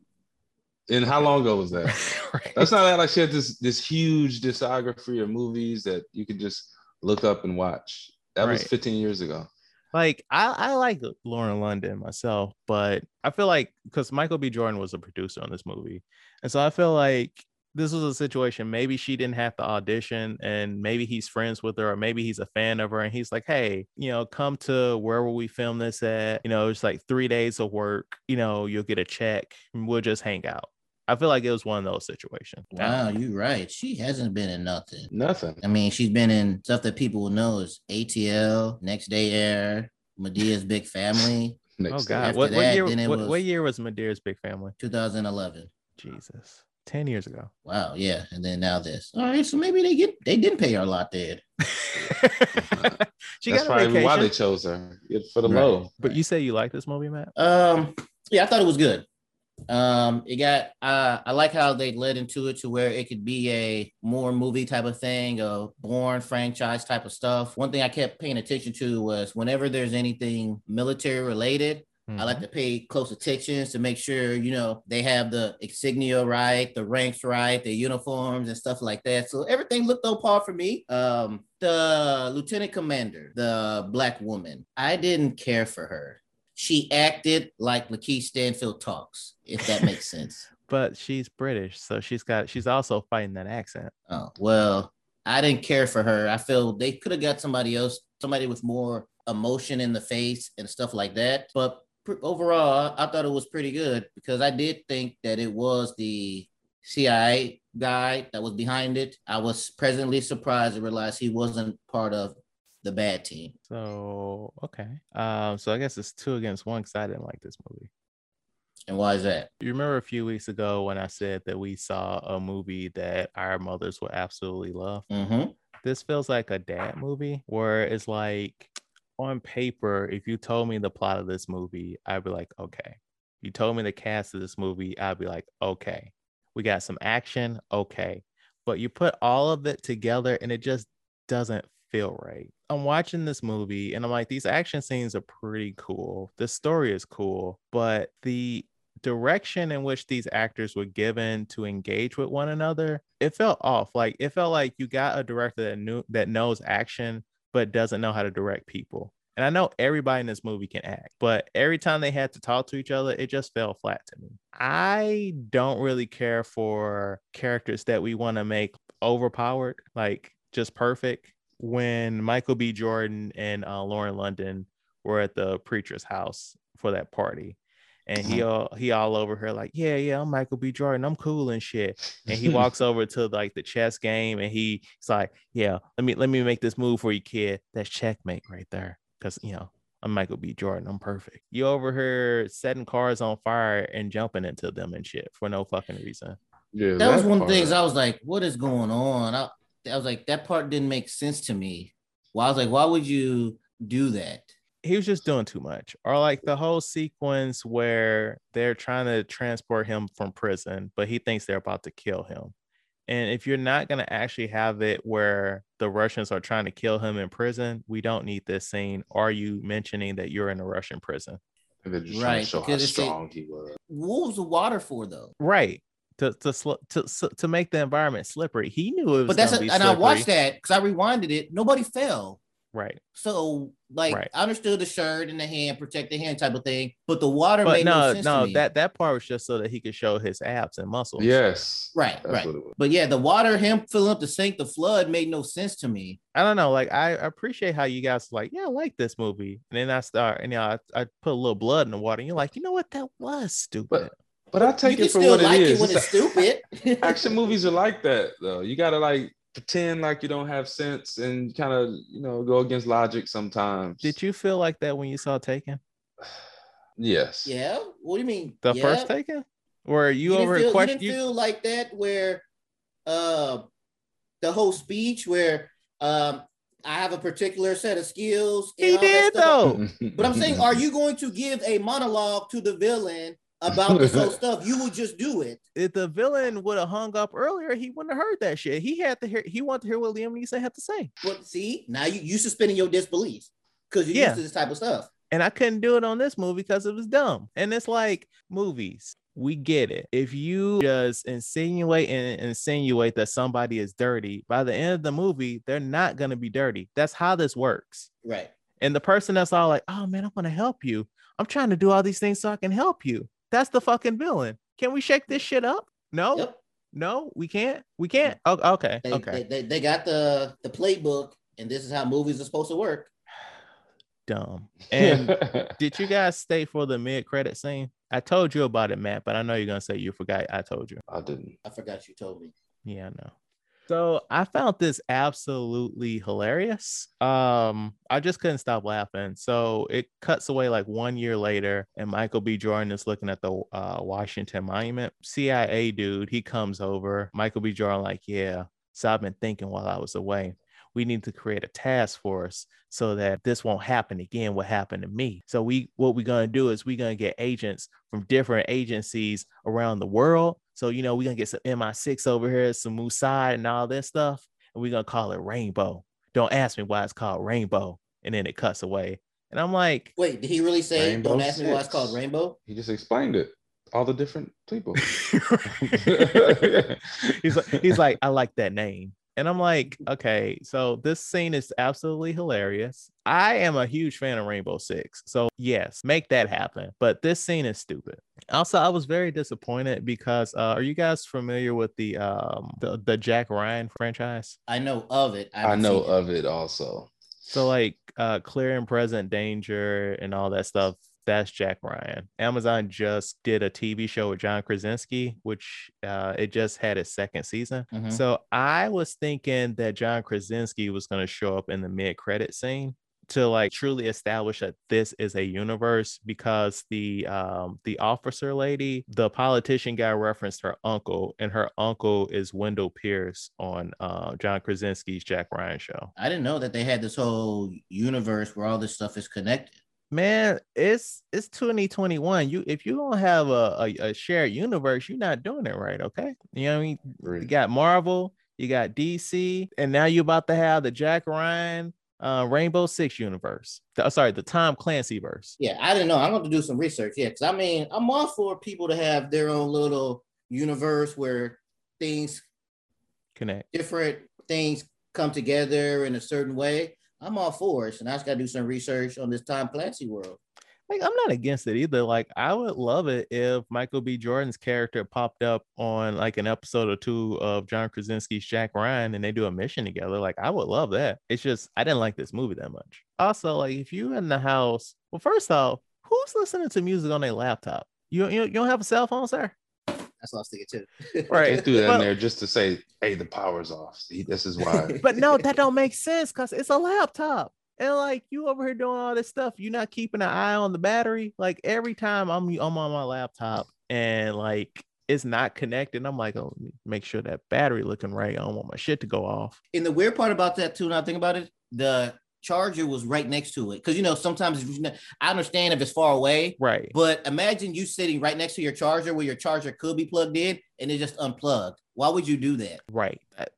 and how long ago was that right. That's not that like she had this this huge discography of movies that you could just look up and watch. That was 15 years ago. like I, I like Lauren London myself, but I feel like because Michael B. Jordan was a producer on this movie, and so I feel like this was a situation. Maybe she didn't have to audition, and maybe he's friends with her, or maybe he's a fan of her, and he's like, "Hey, you know, come to wherever we film this at. You know, it's like three days of work. You know, you'll get a check, and we'll just hang out." I feel like it was one of those situations. Wow, you're right. She hasn't been in nothing. Nothing. I mean, she's been in stuff that people will know is ATL, Next Day Air, Madea's Big Family, Oh God, After what, what year? What, was- what year was Madea's Big Family? 2011. Jesus, ten years ago. Wow, yeah, and then now this. All right, so maybe they get they didn't pay her a lot then. she That's got a probably why they chose her for the Right. low. But you say you like this movie, Matt? Um, yeah, I thought it was good. Um, it got uh, I like how they led into it to where it could be a more movie type of thing, a Bourne franchise type of stuff. One thing I kept paying attention to was whenever there's anything military related, I like to pay close attention to make sure, you know, they have the insignia right, the ranks right, the uniforms and stuff like that. So everything looked on par for me. Um, the lieutenant commander, the black woman, I didn't care for her. She acted like Lakeith Stanfield talks, if that makes sense. but she's British, so she's got she's also fighting that accent. Oh, well, I didn't care for her. I feel they could have got somebody else, somebody with more emotion in the face and stuff like that. But overall, I thought it was pretty good because I did think that it was the CIA guy that was behind it. I was presently surprised to realize he wasn't part of the bad team. So okay, um, so I guess it's two against one because I didn't like this movie. And why is that? You remember a few weeks ago when I said that we saw a movie that our mothers would absolutely love? Mm-hmm. This feels like a dad movie where it's like on paper, if you told me the plot of this movie, I'd be like, okay. You told me the cast of this movie, I'd be like, okay. We got some action, okay. But you put all of it together and it just doesn't feel right. I'm watching this movie and I'm like, these action scenes are pretty cool. The story is cool, but the direction in which these actors were given to engage with one another, it felt off. Like it felt like you got a director that knew that knows action but doesn't know how to direct people. And I know everybody in this movie can act, but every time they had to talk to each other, it just fell flat to me. I don't really care for characters that we want to make overpowered, like just perfect. When Michael B. Jordan and uh, Lauren London were at the preacher's house for that party, and he mm-hmm. all he all over her like, yeah, yeah, I'm Michael B. Jordan, I'm cool and shit. And he walks over to like the chess game, and he's like, yeah, let me let me make this move for you, kid. That's checkmate right there, because you know I'm Michael B. Jordan, I'm perfect. You over here setting cars on fire and jumping into them and shit for no fucking reason. Yeah, That was one of the things I was like, what is going on? I, I was like, that part didn't make sense to me. Well, I was like, why would you do that? He was just doing too much or like the whole sequence where they're trying to transport him from prison but he thinks they're about to kill him and if you're not going to actually have it where the russians are trying to kill him in prison we don't need this scene are you mentioning that you're in a russian prison And they're just trying Right, to show how because strong he was. What was the water for though? right to to sl- to, to make the environment slippery he knew it was But that's gonna a, be and I watched that because I rewinded it. Nobody fell. Right. So like Right. I understood the shirt and the hand, protect the hand type of thing, but the water But made no, no, sense no, to me. that that part was just so that he could show his abs and muscles. Yes. right, That's right. what it was. But yeah, the water, him filling up the sink, the flood made no sense to me. I don't know. Like I appreciate how you guys like, yeah, I like this movie. And then I start and you know, I, I put a little blood in the water, and you're like, you know what? That was stupid. But I you take can it for still what like it it is. when It's it's stupid. action movies are like that though. You gotta like pretend like you don't have sense and kind of you know go against logic sometimes. Did you feel like that when you saw Taken? Yes. yeah. What do you mean? The yeah? first Taken? Where you, didn't over feel, question you you, didn't feel like that where uh the whole speech where um I have a particular set of skills. he did though. But I'm saying, are you going to give a monologue to the villain about this whole stuff? You would just do it. If the villain would have hung up earlier, he wouldn't have heard that shit. He had to hear he wanted to hear what Liam Neeson had to say. But see, now you you suspending your disbelief because you're Yeah. used to this type of stuff. and I couldn't do it on this movie because it was dumb. And it's like movies, we get it. If you just insinuate and insinuate that somebody is dirty, by the end of the movie, they're not gonna be dirty. That's how this works. Right. And the person that's all like, "Oh man, I want to help you. I'm trying to do all these things so I can help you." That's the fucking villain. Can we shake this shit up? No, Yep. no, we can't. We can't. Oh, okay, They, okay. they, they, they got the the playbook, and this is how movies are supposed to work. Dumb. And did you guys stay for the mid credit scene? I told you about it, Matt, but I know you're gonna say you forgot. I told you. I didn't. I forgot you told me. Yeah, I know. So I found this absolutely hilarious. Um, I just couldn't stop laughing. So it cuts away like one year later, and Michael B. Jordan is looking at the uh, Washington Monument. CIA dude, he comes over. Michael B. Jordan, like, yeah. So I've been thinking while I was away. We need to create a task force so that this won't happen again. What happened to me? So we, what we're gonna do is we're gonna get agents from different agencies around the world. So, you know, we're gonna get some MI6 over here, some Mossad and all this stuff, and we're gonna call it Rainbow. Don't ask me why it's called Rainbow. And then it cuts away. And I'm like, Wait, did he really say? Rainbow Don't ask me why it's called Rainbow. He just explained it. All the different people. he's like, he's like, I like that name. And I'm like, okay, so this scene is absolutely hilarious. I am a huge fan of Rainbow Six. So yes, make that happen. But this scene is stupid. Also, I was very disappointed because uh, are you guys familiar with the um the, the Jack Ryan franchise? I know of it. I haven't know seen it. of it also. So like uh clear and present danger and all that stuff. That's Jack Ryan. Amazon just did a TV show with John Krasinski, which uh, it just had its second season. Mhm. So I was thinking that John Krasinski was going to show up in the mid-credit scene to like truly establish that this is a universe because the um the officer lady the politician guy referenced her uncle and her uncle is Wendell Pierce on uh John Krasinski's Jack Ryan show I didn't know that they had this whole universe where all this stuff is connected. Man it's it's 2021 you if you don't have a, a, a shared universe you're not doing it right okay? You know what i mean? You got marvel you got dc and now you're about to have the jack ryan uh rainbow six universe. The- uh, sorry the tom clancy verse. Yeah, I didn't know. I'm going to do some research. Yeah, because I mean, I'm all for people to have their own little universe where things, connect. different things come together in a certain way. I'm all for it. And I just got to do some research on this Tom Clancy world. like i'm not against it either. Like i would love it if michael b. Jordan's character popped up on like an episode or two of john krasinski's jack ryan and they do a mission together. Like i would love that. It's just i didn't like this movie that much. Also like if you in the house well first off who's listening to music on their laptop? You, you, you don't have a cell phone sir That's what I was thinking too. right They threw that Well- in there just to say, "Hey, the power's off." See, this is why. but no that don't make sense because it's a laptop and like you over here doing all this stuff you're not keeping an eye on the battery like every time i'm i'm on my laptop and like it's not connected i'm like oh make sure that battery looking right i don't want my shit to go off And the weird part about that too, now think about it, the charger was right next to it. Because you know, sometimes you know, I understand if it's far away, right but imagine you sitting right next to your charger where your charger could be plugged in and it just unplugged. Why would you do that? right That-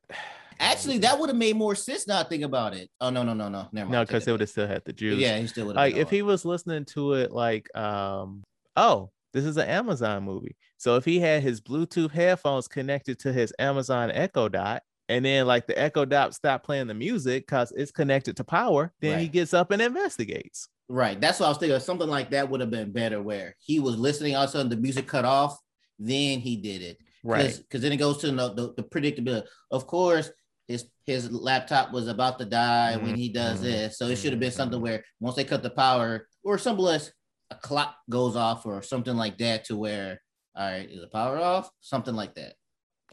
Actually, that would have made more sense now think about it. Oh no, no, no, no. Never mind. no because it it would have still had the juice Yeah, he still would like if he was listening to it like um oh this is an amazon movie so if he had his bluetooth headphones connected to his amazon echo dot And then like the Echo Dot stopped playing the music because it's connected to power. Then he gets up and investigates. Right. That's what I was thinking. Something like that would have been better where he was listening, all of a sudden the music cut off, then he did it. Right. Because then it goes to the, the, the predictability. Of course, his his laptop was about to die when he does Mhm. this. So it should have been something Mhm. where once they cut the power, or something less, a clock goes off or something like that to where, all right, is the power off? Something like that.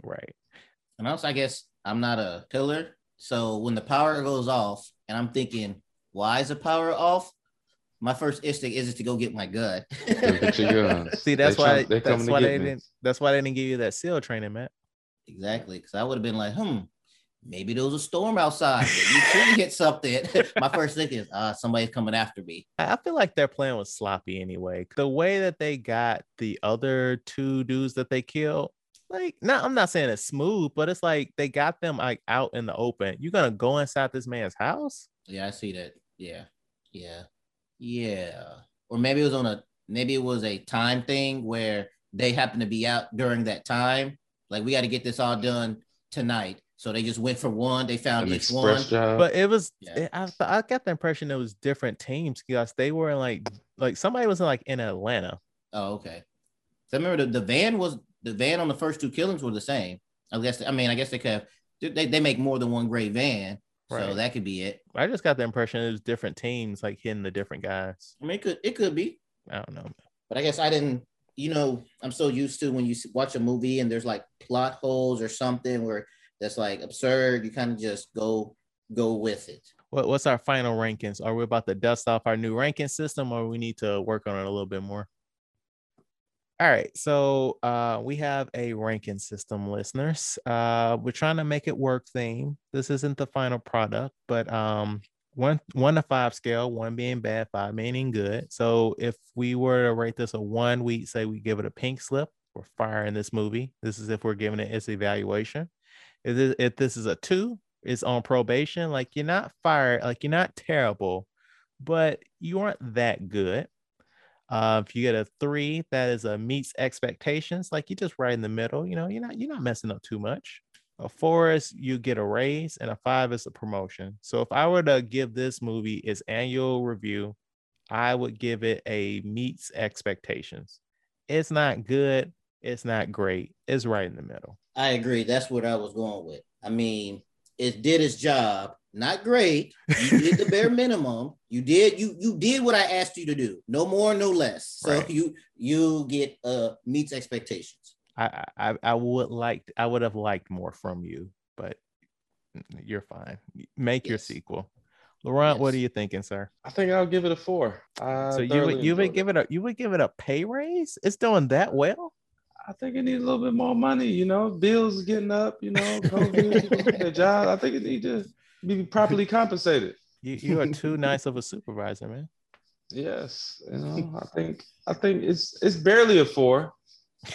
Right. And also, I guess I'm not a killer. So when the power goes off and I'm thinking, why is the power off? My first instinct is to go get my gun. Go get your guns. See, that's They why try- they that's why they me. didn't that's why they didn't give you that SEAL training, man. exactly. Because I would have been like, hmm, maybe there was a storm outside. You should hit something. my first thing is, ah, somebody's coming after me. I I feel like their plan was sloppy anyway. The way that they got the other two dudes that they killed, like, no, I'm not saying it's smooth, but it's like they got them like out in the open. You're gonna go inside this man's house? Yeah, I see that. Yeah. Yeah. Yeah. Or maybe it was on a maybe it was a time thing where they happened to be out during that time. Like we got to get this all done tonight. So they just went for one. They found An each one. job. But it was Yeah. it- I, I got the impression it was different teams because they were in like like somebody was in like in Atlanta. Oh, okay. So I remember the, the van was the van on the first two killings were the same. I guess I mean I guess they could have they, they make more than one gray van. So that could be it. I just got the impression it was different teams like hitting the different guys. I mean it could it could be. I don't know. But I guess I didn't, you know, I'm so used to when you watch a movie and there's like plot holes or something where that's like absurd, you kind of just go go with it. What, what's our final rankings? Are we about to dust off our new ranking system or we need to work on it a little bit more? All right, so uh, we have a ranking system, listeners. Uh, we're trying to make it work theme. This isn't the final product, but um, one one to five scale, one being bad, five meaning good. So if we were to rate this a one, we say we give it a pink slip. We're firing this movie. This is if we're giving it its evaluation. If this, if this is a two, it's on probation. Like you're not fired, like you're not terrible, but you aren't that good. Uh, if you get a three, that is a meets expectations. Like you're just right in the middle. You know, you're not you're not messing up too much. A four is you get a raise, and a five is a promotion. So if I were to give this movie its annual review, I would give it a meets expectations. It's not good. It's not great. It's right in the middle. I agree. That's what I was going with. I mean, it did its job. Not great. You did the bare minimum. You did you you did what I asked you to do. No more, no less. So Right. you you get uh meets expectations. I I I would like I would have liked more from you, but you're fine. Make your sequel. Laurent, what are you thinking, sir? I think I'll give it a four. I so you would you would enjoyed give it a you would give it a pay raise? It's doing that well. I think it needs a little bit more money. You know, bills getting up. You know, COVID, their job. I think it needs to be properly compensated. You you are too nice of a supervisor, man. Yes, you know, I think I think it's it's barely a four.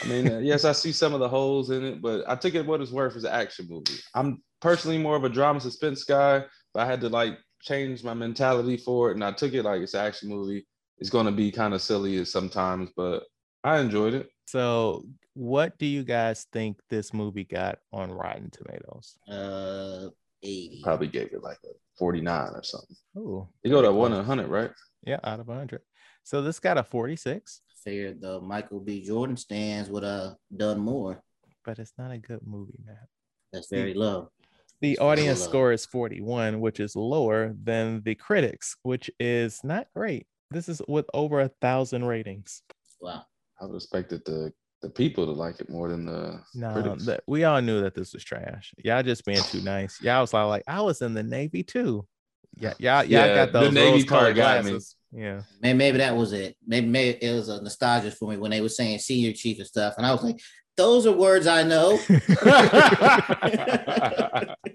I mean, uh, yes, I see some of the holes in it, but I took it what it's worth as an action movie. I'm personally more of a drama suspense guy, but I had to like change my mentality for it, and I took it like it's an action movie. It's going to be kind of silly sometimes, but I enjoyed it. So what do you guys think this movie got on Rotten Tomatoes? Uh 80. Probably gave it like a 49 or something. Oh, You go to one to 100, right? yeah, out of 100. So this got a 46, I Figured the Michael B. Jordan stands would have done more. but it's not a good movie, man. That's very low. The It's audience score is 41, which is lower than the critics, which is not great. This is with over a thousand ratings. Wow. I would expected the the people to like it more than the No, critics. that we all knew that this was trash. Y'all just being too nice. Y'all was like, I was in the Navy too. Yeah, y'all, y'all Yeah, got the Navy rose colored part got me. Yeah. Maybe, maybe that was it. Maybe, maybe it was a nostalgia for me when they were saying senior chief and stuff. And I was like, those are words I know.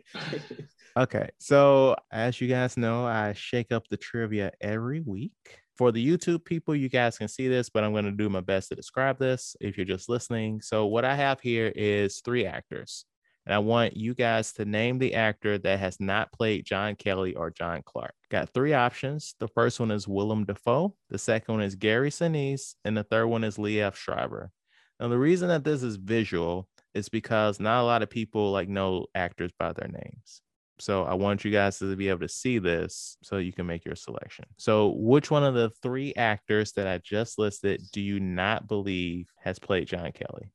Okay, so as you guys know, I shake up the trivia every week. For the YouTube people, you guys can see this, but I'm going to do my best to describe this if you're just listening. So, what I have here is three actors, and I want you guys to name the actor that has not played John Kelly or John Clark. Got three options. The first one is Willem Dafoe, the second one is Gary Sinise, and the third one is Liev Schreiber. Now, the reason that this is visual is because not a lot of people like know actors by their names. So I want you guys to be able to see this so you can make your selection. So which one of the three actors that I just listed do you not believe has played John Kelly?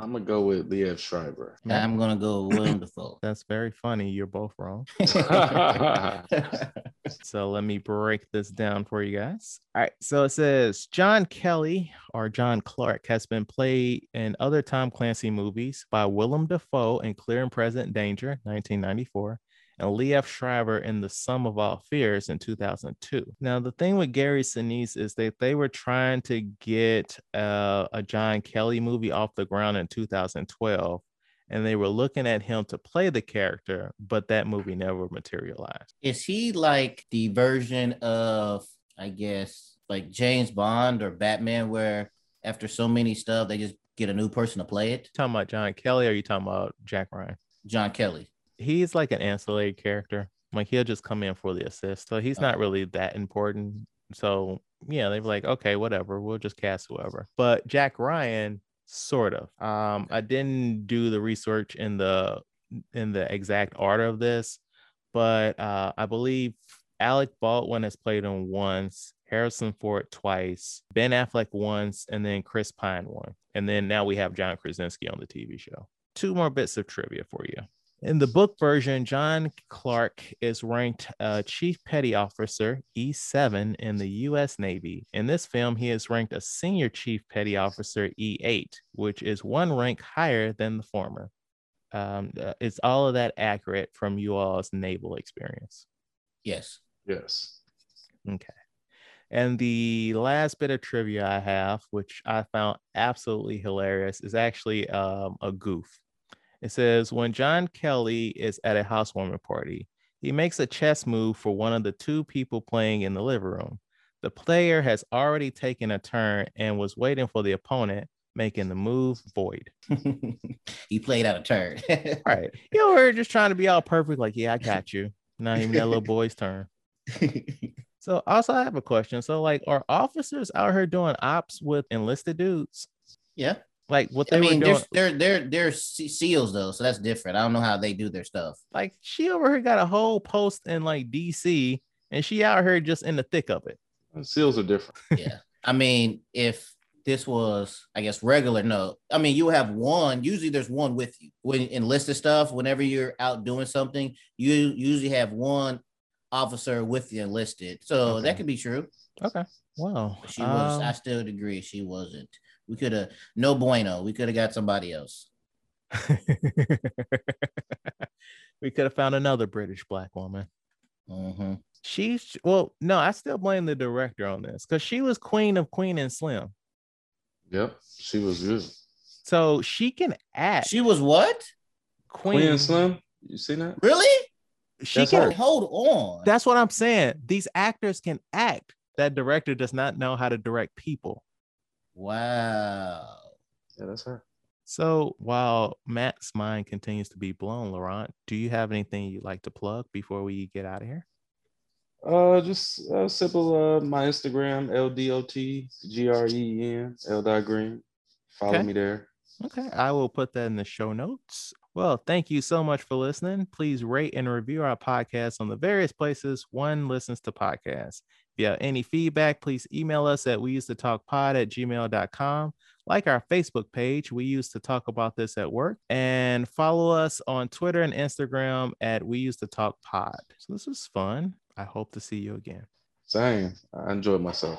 I'm gonna go with Liev Schreiber. I'm gonna go with William Dafoe. That's very funny. You're both wrong. So let me break this down for you guys. All right. So it says John Kelly or John Clark has been played in other Tom Clancy movies by Willem Dafoe in Clear and Present Danger, 1994, and Liev Schreiber in The Sum of All Fears in 2002. Now, the thing with Gary Sinise is that they were trying to get uh, a John Kelly movie off the ground in 2012 and they were looking at him to play the character, but that movie never materialized. Is he like the version of, I guess, like James Bond or Batman, where after so many stuff, they just get a new person to play it? talking about John Kelly or are you talking about Jack Ryan? John Kelly. He's like an ancillary character. Like he'll just come in for the assist. So he's not really that important. So yeah, they were like, okay, whatever. We'll just cast whoever. But Jack Ryan, sort of. Um, I didn't do the research in the in the exact order of this, but uh, I believe Alec Baldwin has played him once, Harrison Ford twice, Ben Affleck once, and then Chris Pine one. And then now we have John Krasinski on the TV show. Two more bits of trivia for you. In the book version, John Clark is ranked uh, Chief Petty Officer E7 in the U.S. Navy. In this film, he is ranked a Senior Chief Petty Officer E8, which is one rank higher than the former. Um, uh, is all of that accurate from you all's naval experience? Yes. Yes. Okay. And the last bit of trivia I have, which I found absolutely hilarious, is actually um, a goof. It says when John Kelly is at a housewarming party, he makes a chess move for one of the two people playing in the living room. The player has already taken a turn and was waiting for the opponent, making the move void. he played out a turn. right. You know, we're just trying to be all perfect, like, yeah, I got you. Not even that little boy's turn. So also I have a question. So like are officers out here doing ops with enlisted dudes? yeah. Like what they I mean, were doing they're, they're they're they're seals though, so that's different. I don't know how they do their stuff. like she over here got a whole post in like DC and she out here just in the thick of it. Seals are different. Yeah. I mean, if this was, I guess, regular, no. I mean, you have one. Usually, there's one with you when enlisted stuff. Whenever you're out doing something, you usually have one officer with the enlisted. So Okay. that could be true. Okay. Wow. But she was. Um, I still agree. She wasn't. We could have no bueno. We could have got somebody else. we could have found another British black woman. hmm She's well, no, I still blame the director on this because she was queen of Queen and Slim. Yep. She was good. So she can act. She was what? queen. Queen and Slim. You seen that? Really? She That's can. her. Hold on. That's what I'm saying. These actors can act. That director does not know how to direct people. Wow. Yeah, that's her. So while Matt's mind continues to be blown, Laurent, do you have anything you'd like to plug before we get out of here? Uh, just uh, simple. Uh, my Instagram L D O T G R E N L dot Green. Follow Okay. me there. Okay, I will put that in the show notes. Well, thank you so much for listening. Please rate and review our podcast on the various places one listens to podcasts. If you have any feedback, please email us at we used to talk pod at gmail.com. Like our Facebook page, we used to talk about this at work, and follow us on Twitter and Instagram at we used to talk pod. So this was fun. I hope to see you again. Same. I enjoyed myself.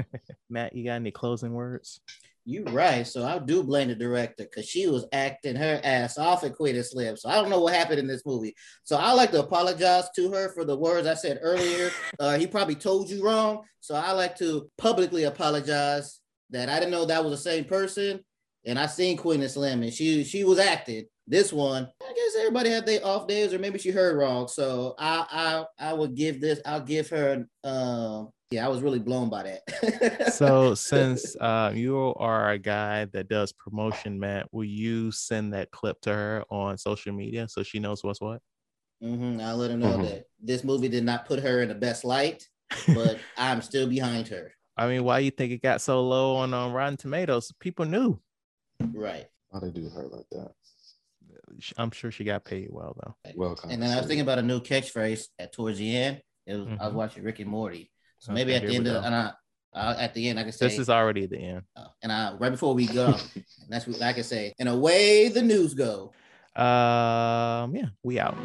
Matt, you got any closing words? You right. So I do blame the director because she was acting her ass off at Queen and Slim. So I don't know what happened in this movie. So I like to apologize to her for the words I said earlier. Uh, he probably told you wrong. So I like to publicly apologize that I didn't know that was the same person. And I seen Queen and Slim and she she was acting. This one, I guess everybody had their off days, or maybe she heard wrong. So I I I would give this. I'll give her. Um, yeah, I was really blown by that. so since uh, you are a guy that does promotion, Matt, will you send that clip to her on social media so she knows what's what? hmm I'll let her know Mhm. that this movie did not put her in the best light, but I'm still behind her. I mean, why you think it got so low on um, Rotten Tomatoes? People knew. Right. Why they do her like that? I'm sure she got paid well though. Well, And then I was thinking about a new catchphrase at towards the end. It was I was watching Rick and Morty. So maybe at the end of and I, uh, at the end I can say This is already the end. uh, and I right before we go, and that's what I can say. And away the news go. Um, yeah, we out.